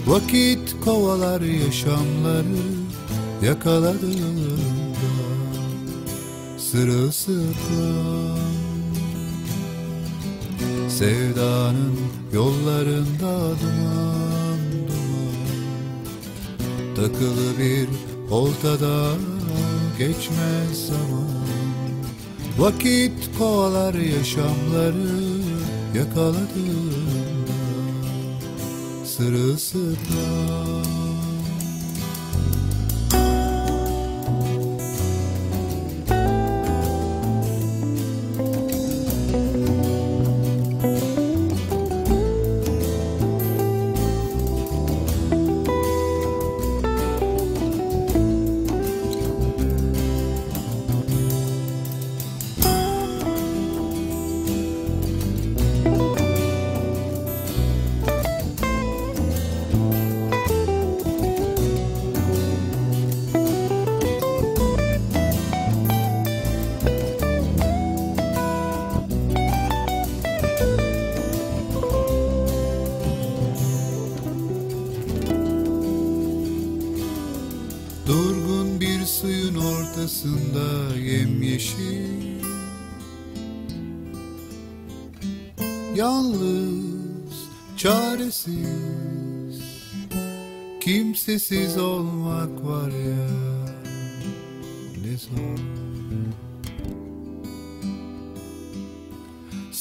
Vakit kovalar yaşamları yakaladığında sırılsıklam Sevdanın yollarında duman duman. Takılı bir oltada geçmez zaman. Vakit kovalar yaşamları yakaladığında. Sırılsıklam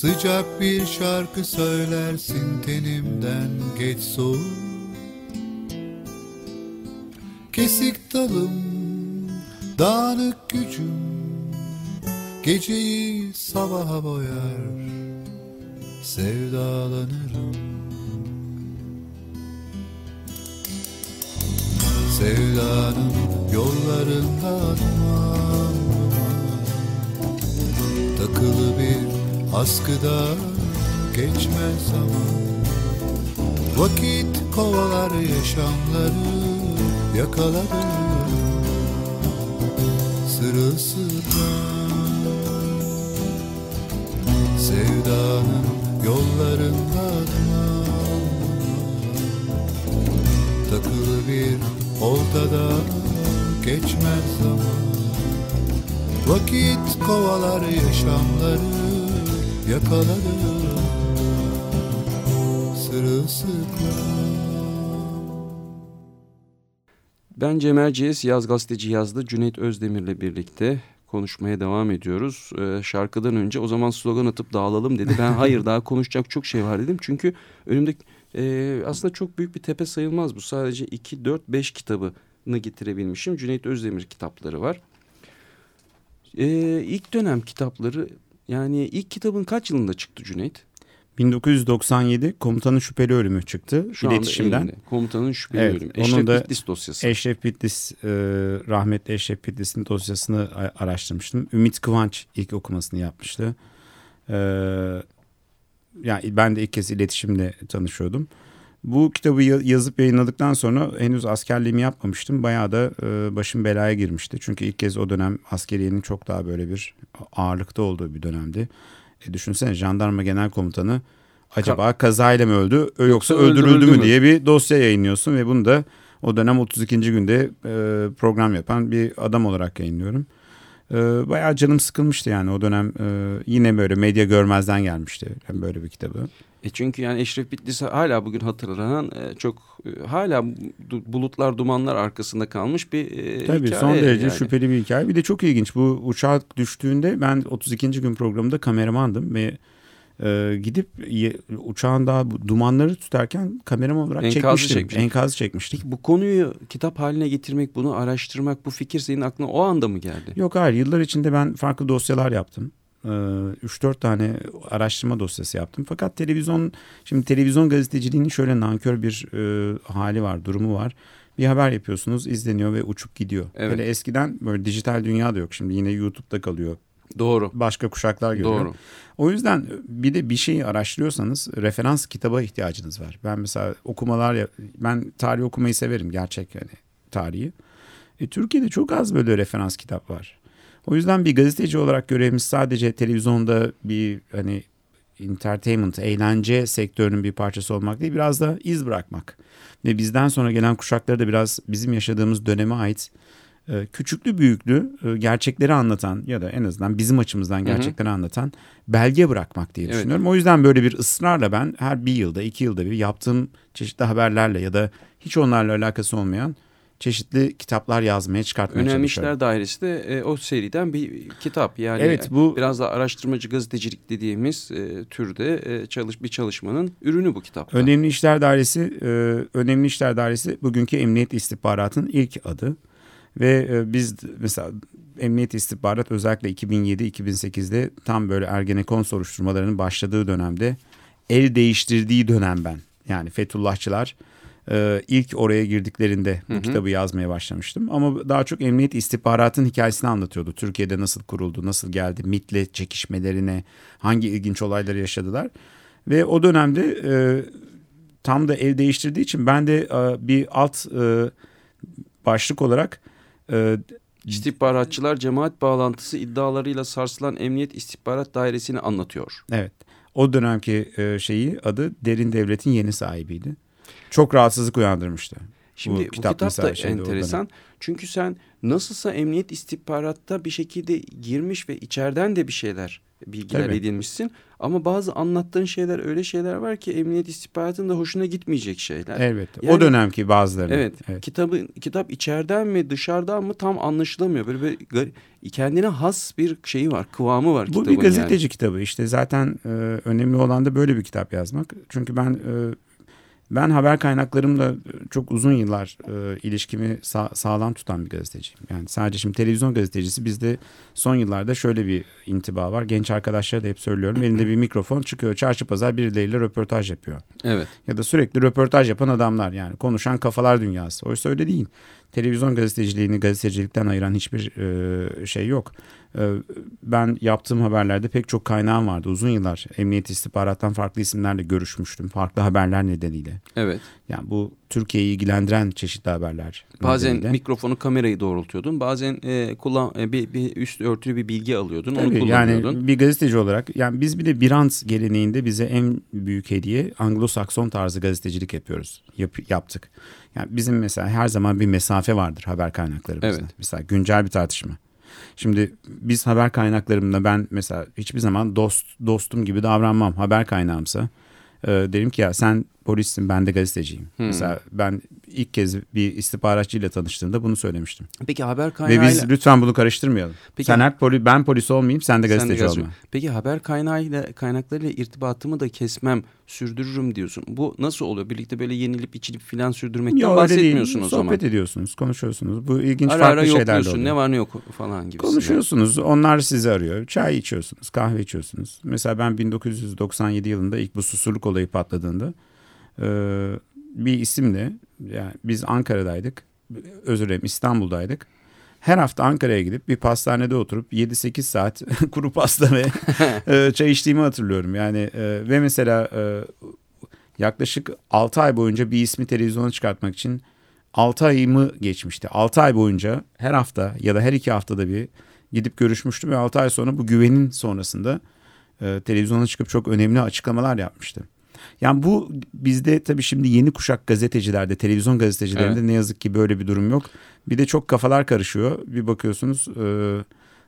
Sıcak bir şarkı söylersin tenimden geç soğuk. Kesik dalım, dağınık gücüm Geceyi sabaha boyar Sevdalanırım. Sevdanın yollarında duman Takılı bir askıda geçmez zaman. Vakit kovalar yaşamları yakaladı. Sırılsıklam. Sevdanın yollarında duman. Takılı bir Oltada geçmez zaman. Vakit kovalar yaşamları yakaladı Sırılsıklam Ben Cem Erciyes, Yaz Gazeteci yazdı. Cüneyt Özdemir'le birlikte konuşmaya devam ediyoruz. Ee, şarkıdan önce o zaman slogan atıp dağılalım dedi. Ben hayır daha konuşacak çok şey var dedim. Çünkü önümde e, aslında çok büyük bir tepe sayılmaz bu. Sadece 2, 4, 5 kitabını getirebilmişim. Cüneyt Özdemir kitapları var. E, ilk dönem kitapları yani ilk kitabın kaç yılında çıktı Cüneyt? 1997 komutanın şüpheli ölümü çıktı Şu iletişimden. Anda komutanın şüpheli evet, ölümü. Eşref onun da Bitlis dosyası. Eşref Bitlis, e, rahmetli Eşref Bitlis'in dosyasını araştırmıştım. Ümit Kıvanç ilk okumasını yapmıştı. E, yani ben de ilk kez iletişimle tanışıyordum. Bu kitabı yazıp yayınladıktan sonra henüz askerliğimi yapmamıştım. Bayağı da e, başım belaya girmişti. Çünkü ilk kez o dönem askeriyenin çok daha böyle bir ağırlıkta olduğu bir dönemdi. E, düşünsene jandarma genel komutanı acaba kazayla mı öldü yoksa öldürüldü, öldürüldü mü, mü diye bir dosya yayınlıyorsun ve bunu da o dönem 32. günde e, program yapan bir adam olarak yayınlıyorum. E, bayağı canım sıkılmıştı yani o dönem e, yine böyle medya görmezden gelmişti yani böyle bir kitabı. E çünkü yani Eşref Bitlis hala bugün hatırlanan e, çok e, hala bulutlar dumanlar arkasında kalmış bir e, Tabii hikaye. son derece yani. şüpheli bir hikaye. Bir de çok ilginç bu uçak düştüğünde ben 32. gün programında kameramandım ve e, gidip ye, uçağın daha dumanları tutarken kameraman olarak Enkazı çekmiştim. Çekmiştik. Enkazı çekmiştik. Bu konuyu kitap haline getirmek, bunu araştırmak, bu fikir senin aklına o anda mı geldi? Yok hayır yıllar içinde ben farklı dosyalar yaptım. 3-4 tane araştırma dosyası yaptım. Fakat televizyon, şimdi televizyon gazeteciliğinin şöyle nankör bir e, hali var, durumu var. Bir haber yapıyorsunuz, izleniyor ve uçup gidiyor. Evet. Böyle eskiden böyle dijital dünya da yok. Şimdi yine YouTube'da kalıyor. Doğru. Başka kuşaklar görüyor. Doğru. O yüzden bir de bir şeyi araştırıyorsanız referans kitaba ihtiyacınız var. Ben mesela okumalar, ben tarih okumayı severim gerçek yani tarihi. E, Türkiye'de çok az böyle referans kitap var. O yüzden bir gazeteci olarak görevimiz sadece televizyonda bir hani entertainment, eğlence sektörünün bir parçası olmak değil, biraz da iz bırakmak. Ve bizden sonra gelen kuşakları da biraz bizim yaşadığımız döneme ait e, küçüklü büyüklü e, gerçekleri anlatan ya da en azından bizim açımızdan gerçekleri hı hı. anlatan belge bırakmak diye düşünüyorum. Evet. O yüzden böyle bir ısrarla ben her bir yılda iki yılda bir yaptığım çeşitli haberlerle ya da hiç onlarla alakası olmayan çeşitli kitaplar yazmaya çıkartmaya Önemli çalışıyorum. İşler Dairesi de e, o seriden bir kitap. Yani evet, bu biraz da araştırmacı gazetecilik dediğimiz e, türde e, çalış bir çalışmanın ürünü bu kitap. Önemli İşler Dairesi, e, Önemli İşler Dairesi bugünkü Emniyet İstihbarat'ın ilk adı. Ve e, biz mesela Emniyet İstihbarat özellikle 2007-2008'de tam böyle Ergenekon soruşturmalarının başladığı dönemde el değiştirdiği dönem ben. Yani Fethullahçılar e, ilk oraya girdiklerinde bu hı hı. kitabı yazmaya başlamıştım. Ama daha çok emniyet istihbaratın hikayesini anlatıyordu. Türkiye'de nasıl kuruldu, nasıl geldi, MIT'le çekişmelerine, hangi ilginç olayları yaşadılar. Ve o dönemde e, tam da el değiştirdiği için ben de e, bir alt e, başlık olarak... E, İstihbaratçılar cemaat bağlantısı iddialarıyla sarsılan Emniyet İstihbarat Dairesi'ni anlatıyor. Evet. O dönemki e, şeyi adı Derin Devlet'in yeni sahibiydi çok rahatsızlık uyandırmıştı. Şimdi bu, bu kitap, kitap da enteresan. Çünkü sen nasılsa emniyet istihbaratta bir şekilde girmiş ve içeriden de bir şeyler bilgiler Tabii. edinmişsin. Ama bazı anlattığın şeyler öyle şeyler var ki emniyet istihbaratında hoşuna gitmeyecek şeyler. Evet. Yani, o dönemki bazıları. Evet, evet. Kitabı kitap içeriden mi dışarıdan mı tam anlaşılamıyor. Böyle bir kendine has bir şeyi var, kıvamı var Bu kitabın. Bu bir gazeteci yani. kitabı. İşte zaten e, önemli olan da böyle bir kitap yazmak. Çünkü ben e, ben haber kaynaklarımla çok uzun yıllar e, ilişkimi sa- sağlam tutan bir gazeteciyim. Yani sadece şimdi televizyon gazetecisi bizde son yıllarda şöyle bir intiba var. Genç arkadaşlara da hep söylüyorum. Elinde bir mikrofon çıkıyor çarşı pazar birileriyle röportaj yapıyor. Evet. Ya da sürekli röportaj yapan adamlar yani konuşan kafalar dünyası. Oysa öyle değil televizyon gazeteciliğini gazetecilikten ayıran hiçbir e, şey yok. E, ben yaptığım haberlerde pek çok kaynağım vardı uzun yıllar. Emniyet istihbarattan farklı isimlerle görüşmüştüm. Farklı haberler nedeniyle. Evet. Yani bu Türkiye'yi ilgilendiren çeşitli haberler. Bazen nedeniyle. mikrofonu kamerayı doğrultuyordun. Bazen e, kullan e, bir, bir üst örtülü bir bilgi alıyordun. Tabii, onu kullanıyordun. Yani bir gazeteci olarak yani biz bir de Birant geleneğinde bize en büyük hediye Anglo-Sakson tarzı gazetecilik yapıyoruz. Yap, yaptık. Yani bizim mesela her zaman bir mesafe vardır haber kaynaklarımızda. Evet. Mesela güncel bir tartışma. Şimdi biz haber kaynaklarımda ben mesela hiçbir zaman dost dostum gibi davranmam. Haber kaynağımsa e, derim ki ya sen polissin ben de gazeteciyim. Hmm. Mesela ben ilk kez bir istihbaratçıyla tanıştığımda bunu söylemiştim. Peki haber kaynağıyla... Ve biz lütfen bunu karıştırmayalım. Peki, sen her poli, ben polis olmayayım sen de gazeteci sen de olma. Peki haber kaynağıyla kaynaklarıyla irtibatımı da kesmem sürdürürüm diyorsun. Bu nasıl oluyor? Birlikte böyle yenilip içilip filan sürdürmekten Yo, bahsetmiyorsun o zaman. Sohbet ediyorsunuz, konuşuyorsunuz. Bu ilginç ara farklı ara şeyler oluyor. Ne var ne yok falan gibi. Konuşuyorsunuz. Onlar sizi arıyor. Çay içiyorsunuz, kahve içiyorsunuz. Mesela ben 1997 yılında ilk bu susurluk olayı patladığında e, bir isimle yani biz Ankara'daydık. Özür dilerim İstanbul'daydık. Her hafta Ankara'ya gidip bir pastanede oturup 7-8 saat kuru pasta ve e, çay içtiğimi hatırlıyorum. Yani e, ve mesela e, yaklaşık 6 ay boyunca bir ismi televizyona çıkartmak için 6 ayımı geçmişti. 6 ay boyunca her hafta ya da her iki haftada bir gidip görüşmüştüm ve 6 ay sonra bu güvenin sonrasında televizyona çıkıp çok önemli açıklamalar yapmıştı. Yani bu bizde tabii şimdi yeni kuşak gazetecilerde, televizyon gazetecilerinde evet. ne yazık ki böyle bir durum yok. Bir de çok kafalar karışıyor. Bir bakıyorsunuz e,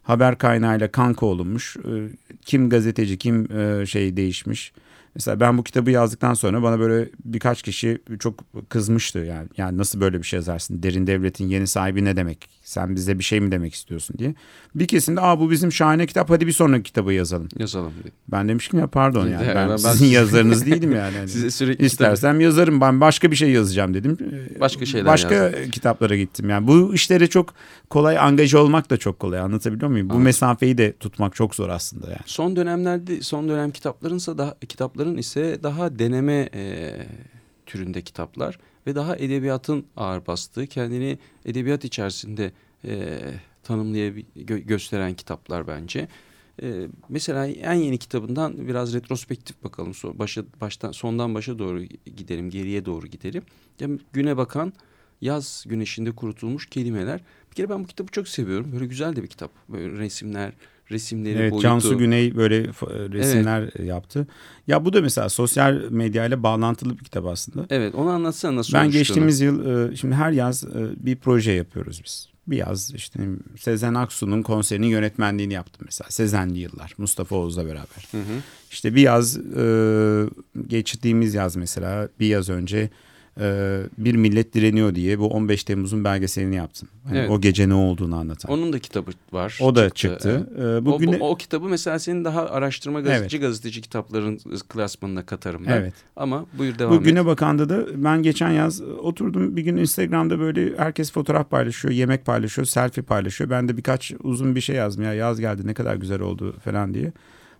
haber kaynağıyla kanka olunmuş. E, kim gazeteci, kim e, şey değişmiş. Mesela ben bu kitabı yazdıktan sonra bana böyle birkaç kişi çok kızmıştı yani. Yani nasıl böyle bir şey yazarsın? Derin devletin yeni sahibi ne demek? Sen bize bir şey mi demek istiyorsun diye. Bir kesimde aa bu bizim şahane kitap hadi bir sonraki kitabı yazalım. Yazalım. Ben demiştim ya pardon yani. ben, ben sizin yazarınız değilim yani. Hani Size sürekli istersem kitap... yazarım. Ben başka bir şey yazacağım dedim. Başka şeyler Başka yazdım. kitaplara gittim. Yani bu işlere çok kolay angaja olmak da çok kolay. Anlatabiliyor muyum? Bu mesafeyi de tutmak çok zor aslında yani. Son dönemlerde son dönem kitaplarınsa daha kitapların ise daha deneme e, türünde kitaplar ve daha edebiyatın ağır bastığı, kendini edebiyat içerisinde e, tanımlayabilir gösteren kitaplar bence. E, mesela en yeni kitabından biraz retrospektif bakalım. So, başa, baştan sondan başa doğru gidelim, geriye doğru gidelim. Yani güne bakan yaz güneşinde kurutulmuş kelimeler. Bir kere ben bu kitabı çok seviyorum. Böyle güzel de bir kitap. Böyle resimler, resimleri evet, boyutu. Cansu Güney böyle resimler evet. yaptı. Ya bu da mesela sosyal medyayla bağlantılı bir kitap aslında. Evet onu anlatsana nasıl Ben geçtiğimiz yıl e, şimdi her yaz e, bir proje yapıyoruz biz. Bir yaz işte Sezen Aksu'nun konserinin yönetmenliğini yaptım mesela. Sezenli yıllar Mustafa Oğuz'la beraber. Hı hı. İşte bir yaz e, geçtiğimiz yaz mesela bir yaz önce e, bir millet direniyor diye bu 15 Temmuz'un belgeselini yaptım. Hani evet. O gece ne olduğunu anlatan. Onun da kitabı var. O da çıktı. çıktı. Ee, bugüne... o, o, o kitabı mesela senin daha araştırma gazeteci evet. gazeteci kitapların klasmanına katarım ben. Evet. Ama buyur devam Bugüne et. bakanda da ben geçen yaz oturdum bir gün Instagram'da böyle herkes fotoğraf paylaşıyor, yemek paylaşıyor, selfie paylaşıyor. Ben de birkaç uzun bir şey yazdım ya yaz geldi ne kadar güzel oldu falan diye.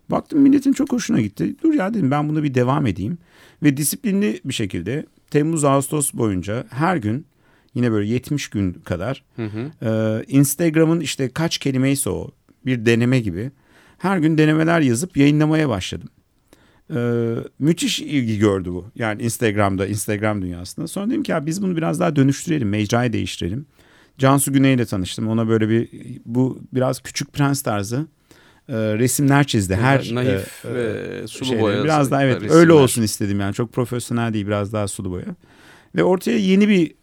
Baktım milletin çok hoşuna gitti. Dur ya dedim ben bunu bir devam edeyim. Ve disiplinli bir şekilde Temmuz-Ağustos boyunca her gün yine böyle 70 gün kadar hı hı. E, Instagram'ın işte kaç kelimeyse o bir deneme gibi her gün denemeler yazıp yayınlamaya başladım. Ee, müthiş ilgi gördü bu. Yani Instagram'da, Instagram dünyasında. Sonra dedim ki ya biz bunu biraz daha dönüştürelim, mecrayı değiştirelim. Cansu Güney ile tanıştım. Ona böyle bir bu biraz küçük prens tarzı e, resimler çizdi. Her naif e, ve sulu şeyleri. boya. Biraz daha evet resimler. öyle olsun istedim yani. Çok profesyonel değil, biraz daha sulu boya. Ve ortaya yeni bir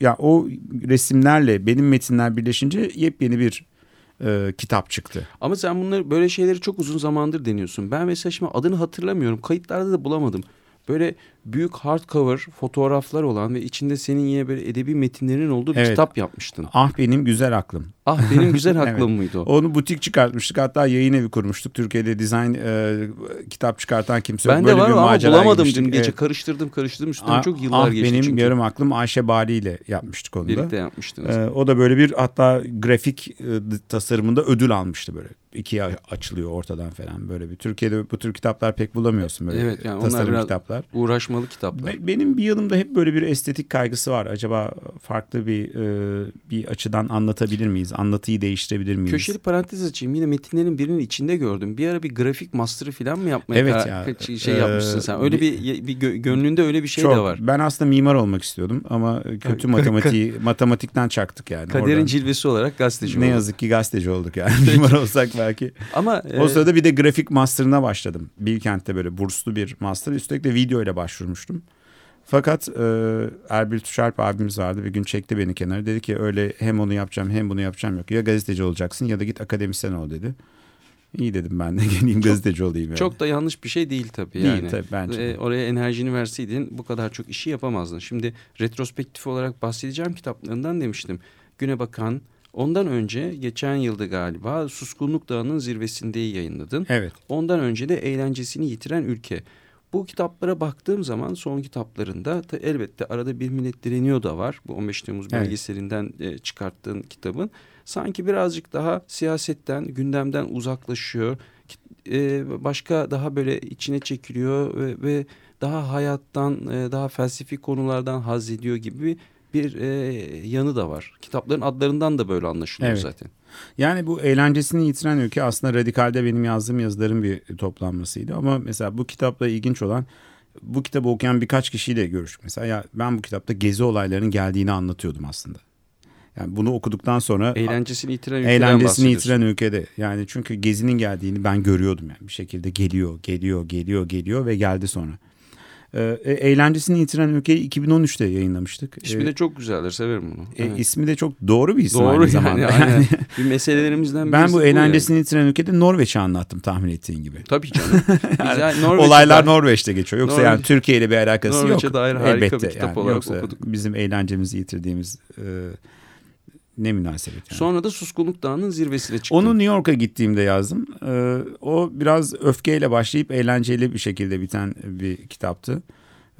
ya o resimlerle benim metinler birleşince yepyeni bir e, kitap çıktı. Ama sen bunları böyle şeyleri çok uzun zamandır deniyorsun. Ben mesela şimdi adını hatırlamıyorum. Kayıtlarda da bulamadım. Böyle büyük hardcover fotoğraflar olan ve içinde senin yine böyle edebi metinlerin olduğu bir evet. kitap yapmıştın. Ah benim güzel aklım. Ah benim güzel aklım evet. mıydı o? Onu butik çıkartmıştık hatta yayın evi kurmuştuk. Türkiye'de dizayn e, kitap çıkartan kimse yok. Ben Böyle de var bir ama bulamadım dün gece evet. karıştırdım karıştırdım üstünden ah, çok yıllar ah, geçti benim çünkü. yarım aklım Ayşe Bali ile yapmıştık onu da. Birlikte yapmıştınız. E, o da böyle bir hatta grafik e, tasarımında ödül almıştı böyle ikiye açılıyor ortadan falan böyle bir. Türkiye'de bu tür kitaplar pek bulamıyorsun böyle evet, yani tasarım onlar kitaplar. Uğraşmalı kitaplar. Benim bir yanımda hep böyle bir estetik kaygısı var. Acaba farklı bir e, bir açıdan anlatabilir miyiz? Anlatıyı değiştirebilir miyiz? Köşeli parantez açayım. Yine metinlerin birinin içinde gördüm. Bir ara bir grafik master'ı falan mı yapmaya evet ya, şey e, yapmışsın sen? Öyle bir, bir gönlünde öyle bir şey çok, de var. Ben aslında mimar olmak istiyordum ama kötü matematiği matematikten çaktık yani. Kaderin oradan. cilvesi olarak gazeteci olduk. Ne yazık ki gazeteci olduk yani. mimar olsak belki. Ama o e... sırada bir de grafik master'ına başladım. Bilkent'te böyle burslu bir master. Üstelik de video ile başvurmuştum. Fakat e, Erbil Tuşarp abimiz vardı. Bir gün çekti beni kenara. Dedi ki öyle hem onu yapacağım hem bunu yapacağım yok. Ya gazeteci olacaksın ya da git akademisyen ol dedi. İyi dedim ben de geleyim gazeteci olayım. Yani. Çok da yanlış bir şey değil tabii. Değil yani. tabii bence. E, oraya enerjini verseydin bu kadar çok işi yapamazdın. Şimdi retrospektif olarak bahsedeceğim kitaplarından demiştim. Güne Bakan, Ondan önce geçen yılda galiba Suskunluk Dağı'nın zirvesindeyi yayınladın. Evet. Ondan önce de Eğlencesini Yitiren Ülke. Bu kitaplara baktığım zaman son kitaplarında da elbette arada bir millet direniyor da var. Bu 15 Temmuz belgeselinden evet. çıkarttığın kitabın. Sanki birazcık daha siyasetten, gündemden uzaklaşıyor. E, başka daha böyle içine çekiliyor ve, ve daha hayattan, e, daha felsefi konulardan haz ediyor gibi bir e, yanı da var. Kitapların adlarından da böyle anlaşılıyor evet. zaten. Yani bu eğlencesini yitiren ülke aslında radikalde benim yazdığım yazıların bir toplanmasıydı. Ama mesela bu kitapla ilginç olan bu kitabı okuyan birkaç kişiyle görüştük. Mesela ya ben bu kitapta gezi olaylarının geldiğini anlatıyordum aslında. Yani bunu okuduktan sonra eğlencesini yitiren ülkeden eğlencesini yitiren ülkede yani çünkü gezinin geldiğini ben görüyordum yani bir şekilde geliyor, geliyor, geliyor, geliyor ve geldi sonra. Ee, e, eğlencesini yitiren ülkeyi 2013'te yayınlamıştık. İsmi de çok güzeldir severim bunu. E, evet. ismi de çok doğru bir isim doğru aynı yani, zamanda. Yani, bir meselelerimizden Ben bu eğlencesini yani. yitiren ülkede Norveç'i anlattım tahmin ettiğin gibi. Tabii canım. yani Olaylar Norveç'te geçiyor. Yoksa Norveç, yani Türkiye ile bir alakası Norveç'e yok. dair harika Elbette, bir kitap yani. olarak Yoksa okuduk. Bizim eğlencemizi yitirdiğimiz... E, ne münasebet yani. Sonra da Suskunluk Dağı'nın zirvesine çıktı. Onu New York'a gittiğimde yazdım. Ee, o biraz öfkeyle başlayıp eğlenceli bir şekilde biten bir kitaptı.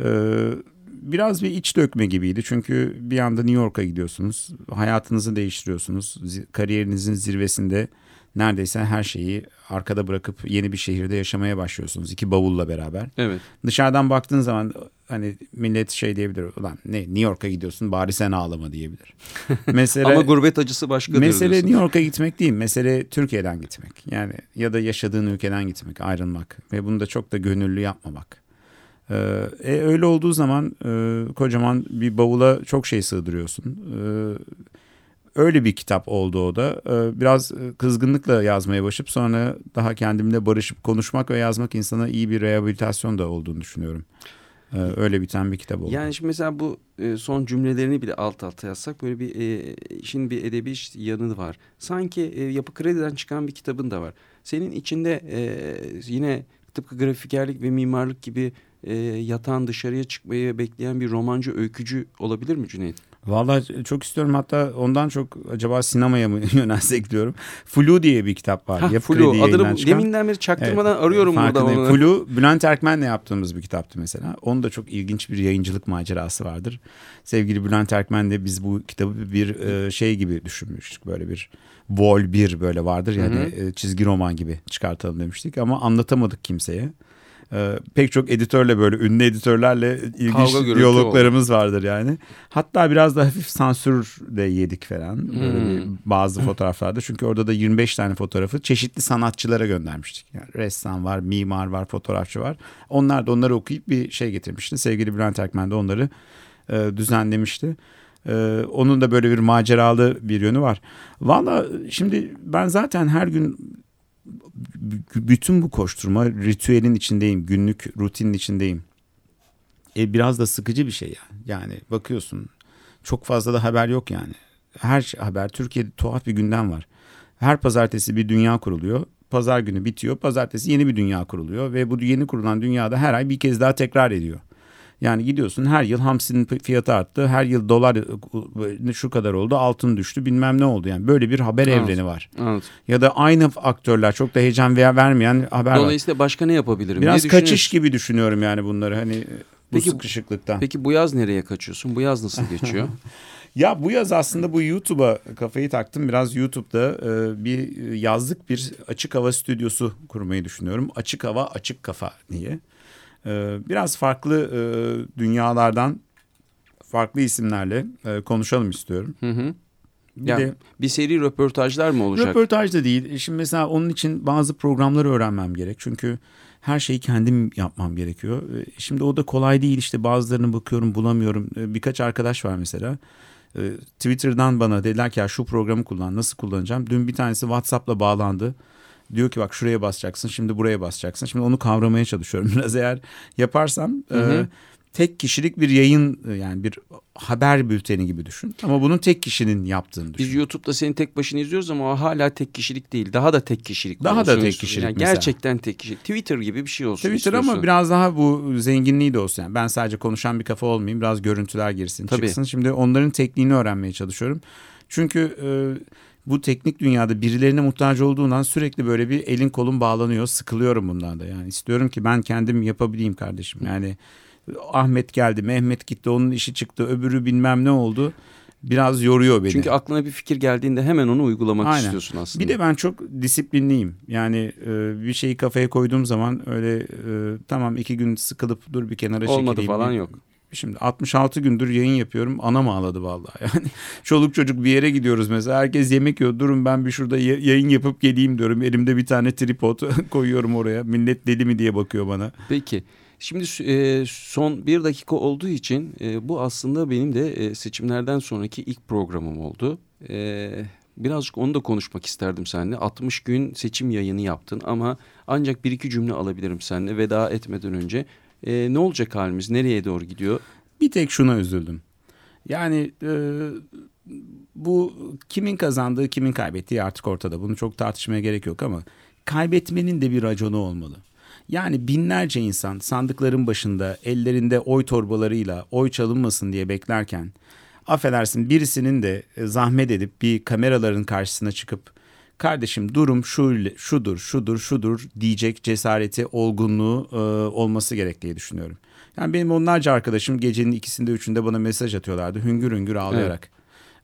Ee, biraz bir iç dökme gibiydi. Çünkü bir anda New York'a gidiyorsunuz. Hayatınızı değiştiriyorsunuz. Kariyerinizin zirvesinde neredeyse her şeyi arkada bırakıp yeni bir şehirde yaşamaya başlıyorsunuz. iki bavulla beraber. Evet. Dışarıdan baktığın zaman hani millet şey diyebilir. Ulan ne New York'a gidiyorsun bari sen ağlama diyebilir. Mesele, Ama gurbet acısı başkadır Mesele diyorsun. New York'a gitmek değil. Mesele Türkiye'den gitmek. Yani ya da yaşadığın ülkeden gitmek, ayrılmak. Ve bunu da çok da gönüllü yapmamak. Ee, e, öyle olduğu zaman e, kocaman bir bavula çok şey sığdırıyorsun. E, öyle bir kitap oldu o da. E, biraz kızgınlıkla yazmaya başlayıp sonra daha kendimle barışıp konuşmak ve yazmak insana iyi bir rehabilitasyon da olduğunu düşünüyorum. E, öyle biten bir kitap oldu. Yani şimdi mesela bu e, son cümlelerini bile alt alta yazsak böyle bir e, işin bir edebi yanı var. Sanki e, Yapı Kredi'den çıkan bir kitabın da var. Senin içinde e, yine tıpkı grafikerlik ve mimarlık gibi e, yatan dışarıya çıkmayı bekleyen bir romancı öykücü olabilir mi Cüneyt? Vallahi çok istiyorum hatta ondan çok acaba sinemaya mı yönelsek diyorum. Flu diye bir kitap var. Ha, Yapı Flu adını deminden beri çaktırmadan evet, arıyorum burada onu. Flu Bülent Erkmen'le yaptığımız bir kitaptı mesela. Onun da çok ilginç bir yayıncılık macerası vardır. Sevgili Bülent Erkmen de biz bu kitabı bir e, şey gibi düşünmüştük. Böyle bir vol bir böyle vardır yani hı hı. E, çizgi roman gibi çıkartalım demiştik ama anlatamadık kimseye. Ee, pek çok editörle böyle ünlü editörlerle ilginç diyaloglarımız oldu. vardır yani. Hatta biraz da hafif sansür de yedik falan böyle hmm. bazı fotoğraflarda. Çünkü orada da 25 tane fotoğrafı çeşitli sanatçılara göndermiştik. Yani ressam var, mimar var, fotoğrafçı var. Onlar da onları okuyup bir şey getirmişti. Sevgili Bülent Erkmen de onları e, düzenlemişti. Ee, onun da böyle bir maceralı bir yönü var. Valla şimdi ben zaten her gün bütün bu koşturma ritüelin içindeyim. Günlük rutinin içindeyim. E biraz da sıkıcı bir şey yani. Yani bakıyorsun çok fazla da haber yok yani. Her şey, haber Türkiye'de tuhaf bir gündem var. Her pazartesi bir dünya kuruluyor. Pazar günü bitiyor. Pazartesi yeni bir dünya kuruluyor ve bu yeni kurulan dünyada her ay bir kez daha tekrar ediyor. Yani gidiyorsun her yıl hamsinin fiyatı arttı. Her yıl dolar e, şu kadar oldu. Altın düştü. Bilmem ne oldu. Yani böyle bir haber evet. evreni var. Evet. Ya da aynı aktörler çok da heyecan veya vermeyen haber Dolayısıyla var. başka ne yapabilirim? Biraz ne kaçış gibi düşünüyorum yani bunları. Hani e, bu peki, sıkışıklıktan. Peki bu yaz nereye kaçıyorsun? Bu yaz nasıl geçiyor? Ya bu yaz aslında bu YouTube'a kafayı taktım. Biraz YouTube'da e, bir yazlık bir açık hava stüdyosu kurmayı düşünüyorum. Açık hava açık kafa diye. Ee, biraz farklı e, dünyalardan farklı isimlerle e, konuşalım istiyorum. Hı hı. Bir, yani, de, bir seri röportajlar mı olacak? Röportaj da değil. Şimdi mesela onun için bazı programları öğrenmem gerek. Çünkü her şeyi kendim yapmam gerekiyor. Ee, şimdi o da kolay değil. İşte bazılarını bakıyorum bulamıyorum. Ee, birkaç arkadaş var mesela. Twitter'dan bana dediler ki ya şu programı kullan nasıl kullanacağım. Dün bir tanesi WhatsApp'la bağlandı diyor ki bak şuraya basacaksın şimdi buraya basacaksın. Şimdi onu kavramaya çalışıyorum biraz eğer yaparsam hı hı. E, tek kişilik bir yayın yani bir haber bülteni gibi düşün. Ama bunun tek kişinin yaptığını düşün. Biz YouTube'da seni tek başına izliyoruz ama o hala tek kişilik değil. Daha da tek kişilik. Daha da tek kişilik yani Gerçekten tek kişilik. Twitter gibi bir şey olsun Twitter istiyorsun. ama biraz daha bu zenginliği de olsun. Yani ben sadece konuşan bir kafa olmayayım. Biraz görüntüler girsin Tabii. çıksın. Şimdi onların tekniğini öğrenmeye çalışıyorum. Çünkü... E, bu teknik dünyada birilerine muhtaç olduğundan sürekli böyle bir elin kolun bağlanıyor. Sıkılıyorum bundan da. Yani istiyorum ki ben kendim yapabileyim kardeşim. Yani Ahmet geldi, Mehmet gitti, onun işi çıktı, öbürü bilmem ne oldu. Biraz yoruyor beni. Çünkü aklına bir fikir geldiğinde hemen onu uygulamak Aynen. istiyorsun aslında. Bir de ben çok disiplinliyim. Yani e, bir şeyi kafaya koyduğum zaman öyle e, tamam iki gün sıkılıp dur bir kenara Olmadı çekileyim. Olmadı falan yok. Şimdi 66 gündür yayın yapıyorum. Anam ağladı vallahi. Yani çoluk çocuk bir yere gidiyoruz mesela. Herkes yemek yiyor. Durun ben bir şurada yayın yapıp geleyim diyorum. Elimde bir tane tripod koyuyorum oraya. Millet deli mi diye bakıyor bana. Peki. Şimdi e, son bir dakika olduğu için e, bu aslında benim de e, seçimlerden sonraki ilk programım oldu. Birazcık onu da konuşmak isterdim seninle. 60 gün seçim yayını yaptın ama ancak bir iki cümle alabilirim seninle veda etmeden önce. E, ne olacak halimiz? Nereye doğru gidiyor? Bir tek şuna üzüldüm. Yani e, bu kimin kazandığı kimin kaybettiği artık ortada. Bunu çok tartışmaya gerek yok ama kaybetmenin de bir raconu olmalı. Yani binlerce insan sandıkların başında ellerinde oy torbalarıyla oy çalınmasın diye beklerken affedersin birisinin de e, zahmet edip bir kameraların karşısına çıkıp kardeşim durum şu şudur şudur şudur diyecek cesareti olgunluğu e, olması gerektiği düşünüyorum. Yani benim onlarca arkadaşım gecenin ikisinde üçünde bana mesaj atıyorlardı hüngür hüngür ağlayarak. Evet.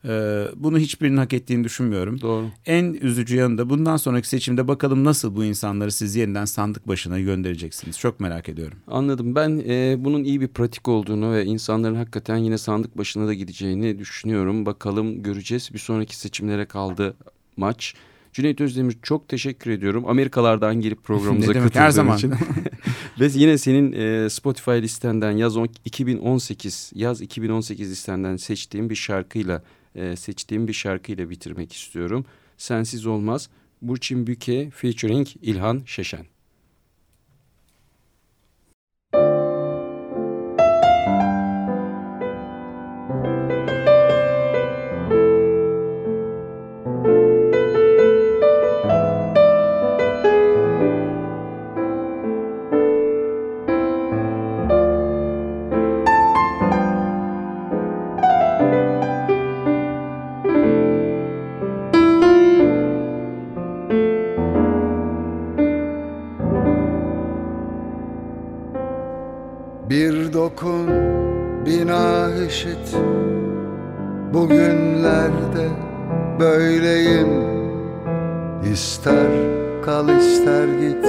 Ee, bunu hiçbirinin hak ettiğini düşünmüyorum. Doğru. En üzücü yanı da bundan sonraki seçimde bakalım nasıl bu insanları siz yeniden sandık başına göndereceksiniz. Çok merak ediyorum. Anladım. Ben e, bunun iyi bir pratik olduğunu ve insanların hakikaten yine sandık başına da gideceğini düşünüyorum. Bakalım göreceğiz. Bir sonraki seçimlere kaldı maç. Cüneyt Özdemir çok teşekkür ediyorum. Amerikalardan gelip programımıza katıldığın her zaman. için. Ve yine senin e, Spotify listenden yaz 2018 yaz 2018 listenden seçtiğim bir şarkıyla e, seçtiğim bir şarkıyla bitirmek istiyorum. Sensiz Olmaz. Burçin Büke featuring İlhan Şeşen. Dokun bina eşit Bugünlerde böyleyim. İster kal ister git.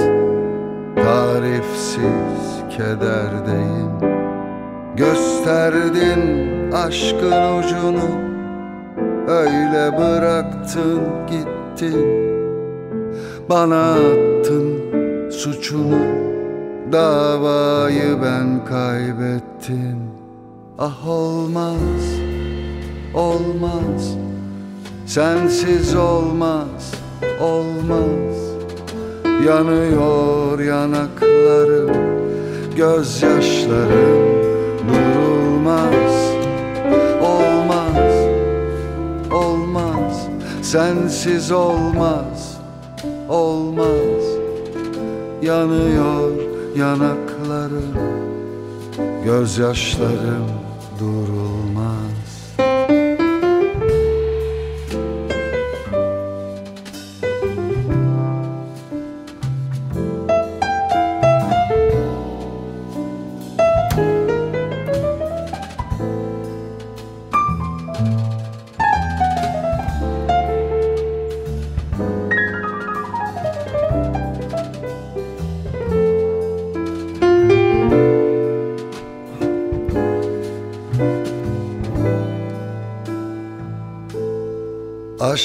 Tarifsiz kederdeyim. Gösterdin aşkın ucunu. Öyle bıraktın gittin. Bana attın suçunu Davayı ben kaybettim. Ah olmaz, olmaz. Sensiz olmaz, olmaz. Yanıyor yanaklarım Gözyaşlarım durulmaz Olmaz, olmaz. Sensiz olmaz, olmaz. Yanıyor yanaklarım Gözyaşlarım durulmaz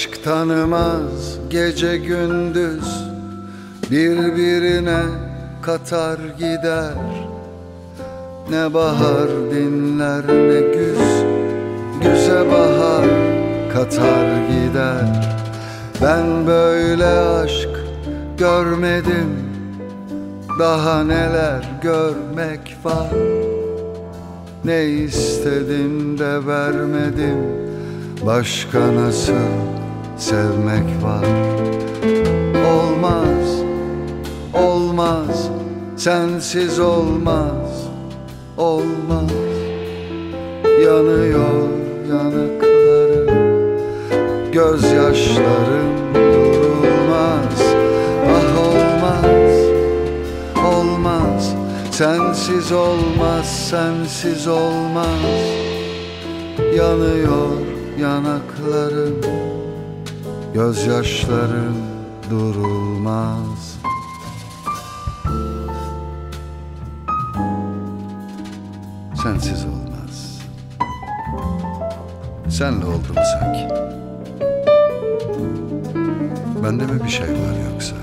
Aşk tanımaz gece gündüz Birbirine katar gider. Ne bahar dinler ne güz Güze bahar katar gider. Ben böyle aşk görmedim Daha neler görmek var? Ne istedim de vermedim Başka nasıl sevmek var. Olmaz, olmaz Sensiz olmaz, olmaz. Yanıyor yanaklarım Gözyaşlarım durulmaz. Ah olmaz, olmaz Sensiz olmaz, sensiz olmaz. Yanıyor yanaklarım Gözyaşlarım durulmaz. Sensiz olmaz. Senle oldu mu sanki? Bende mi bir şey var Yoksa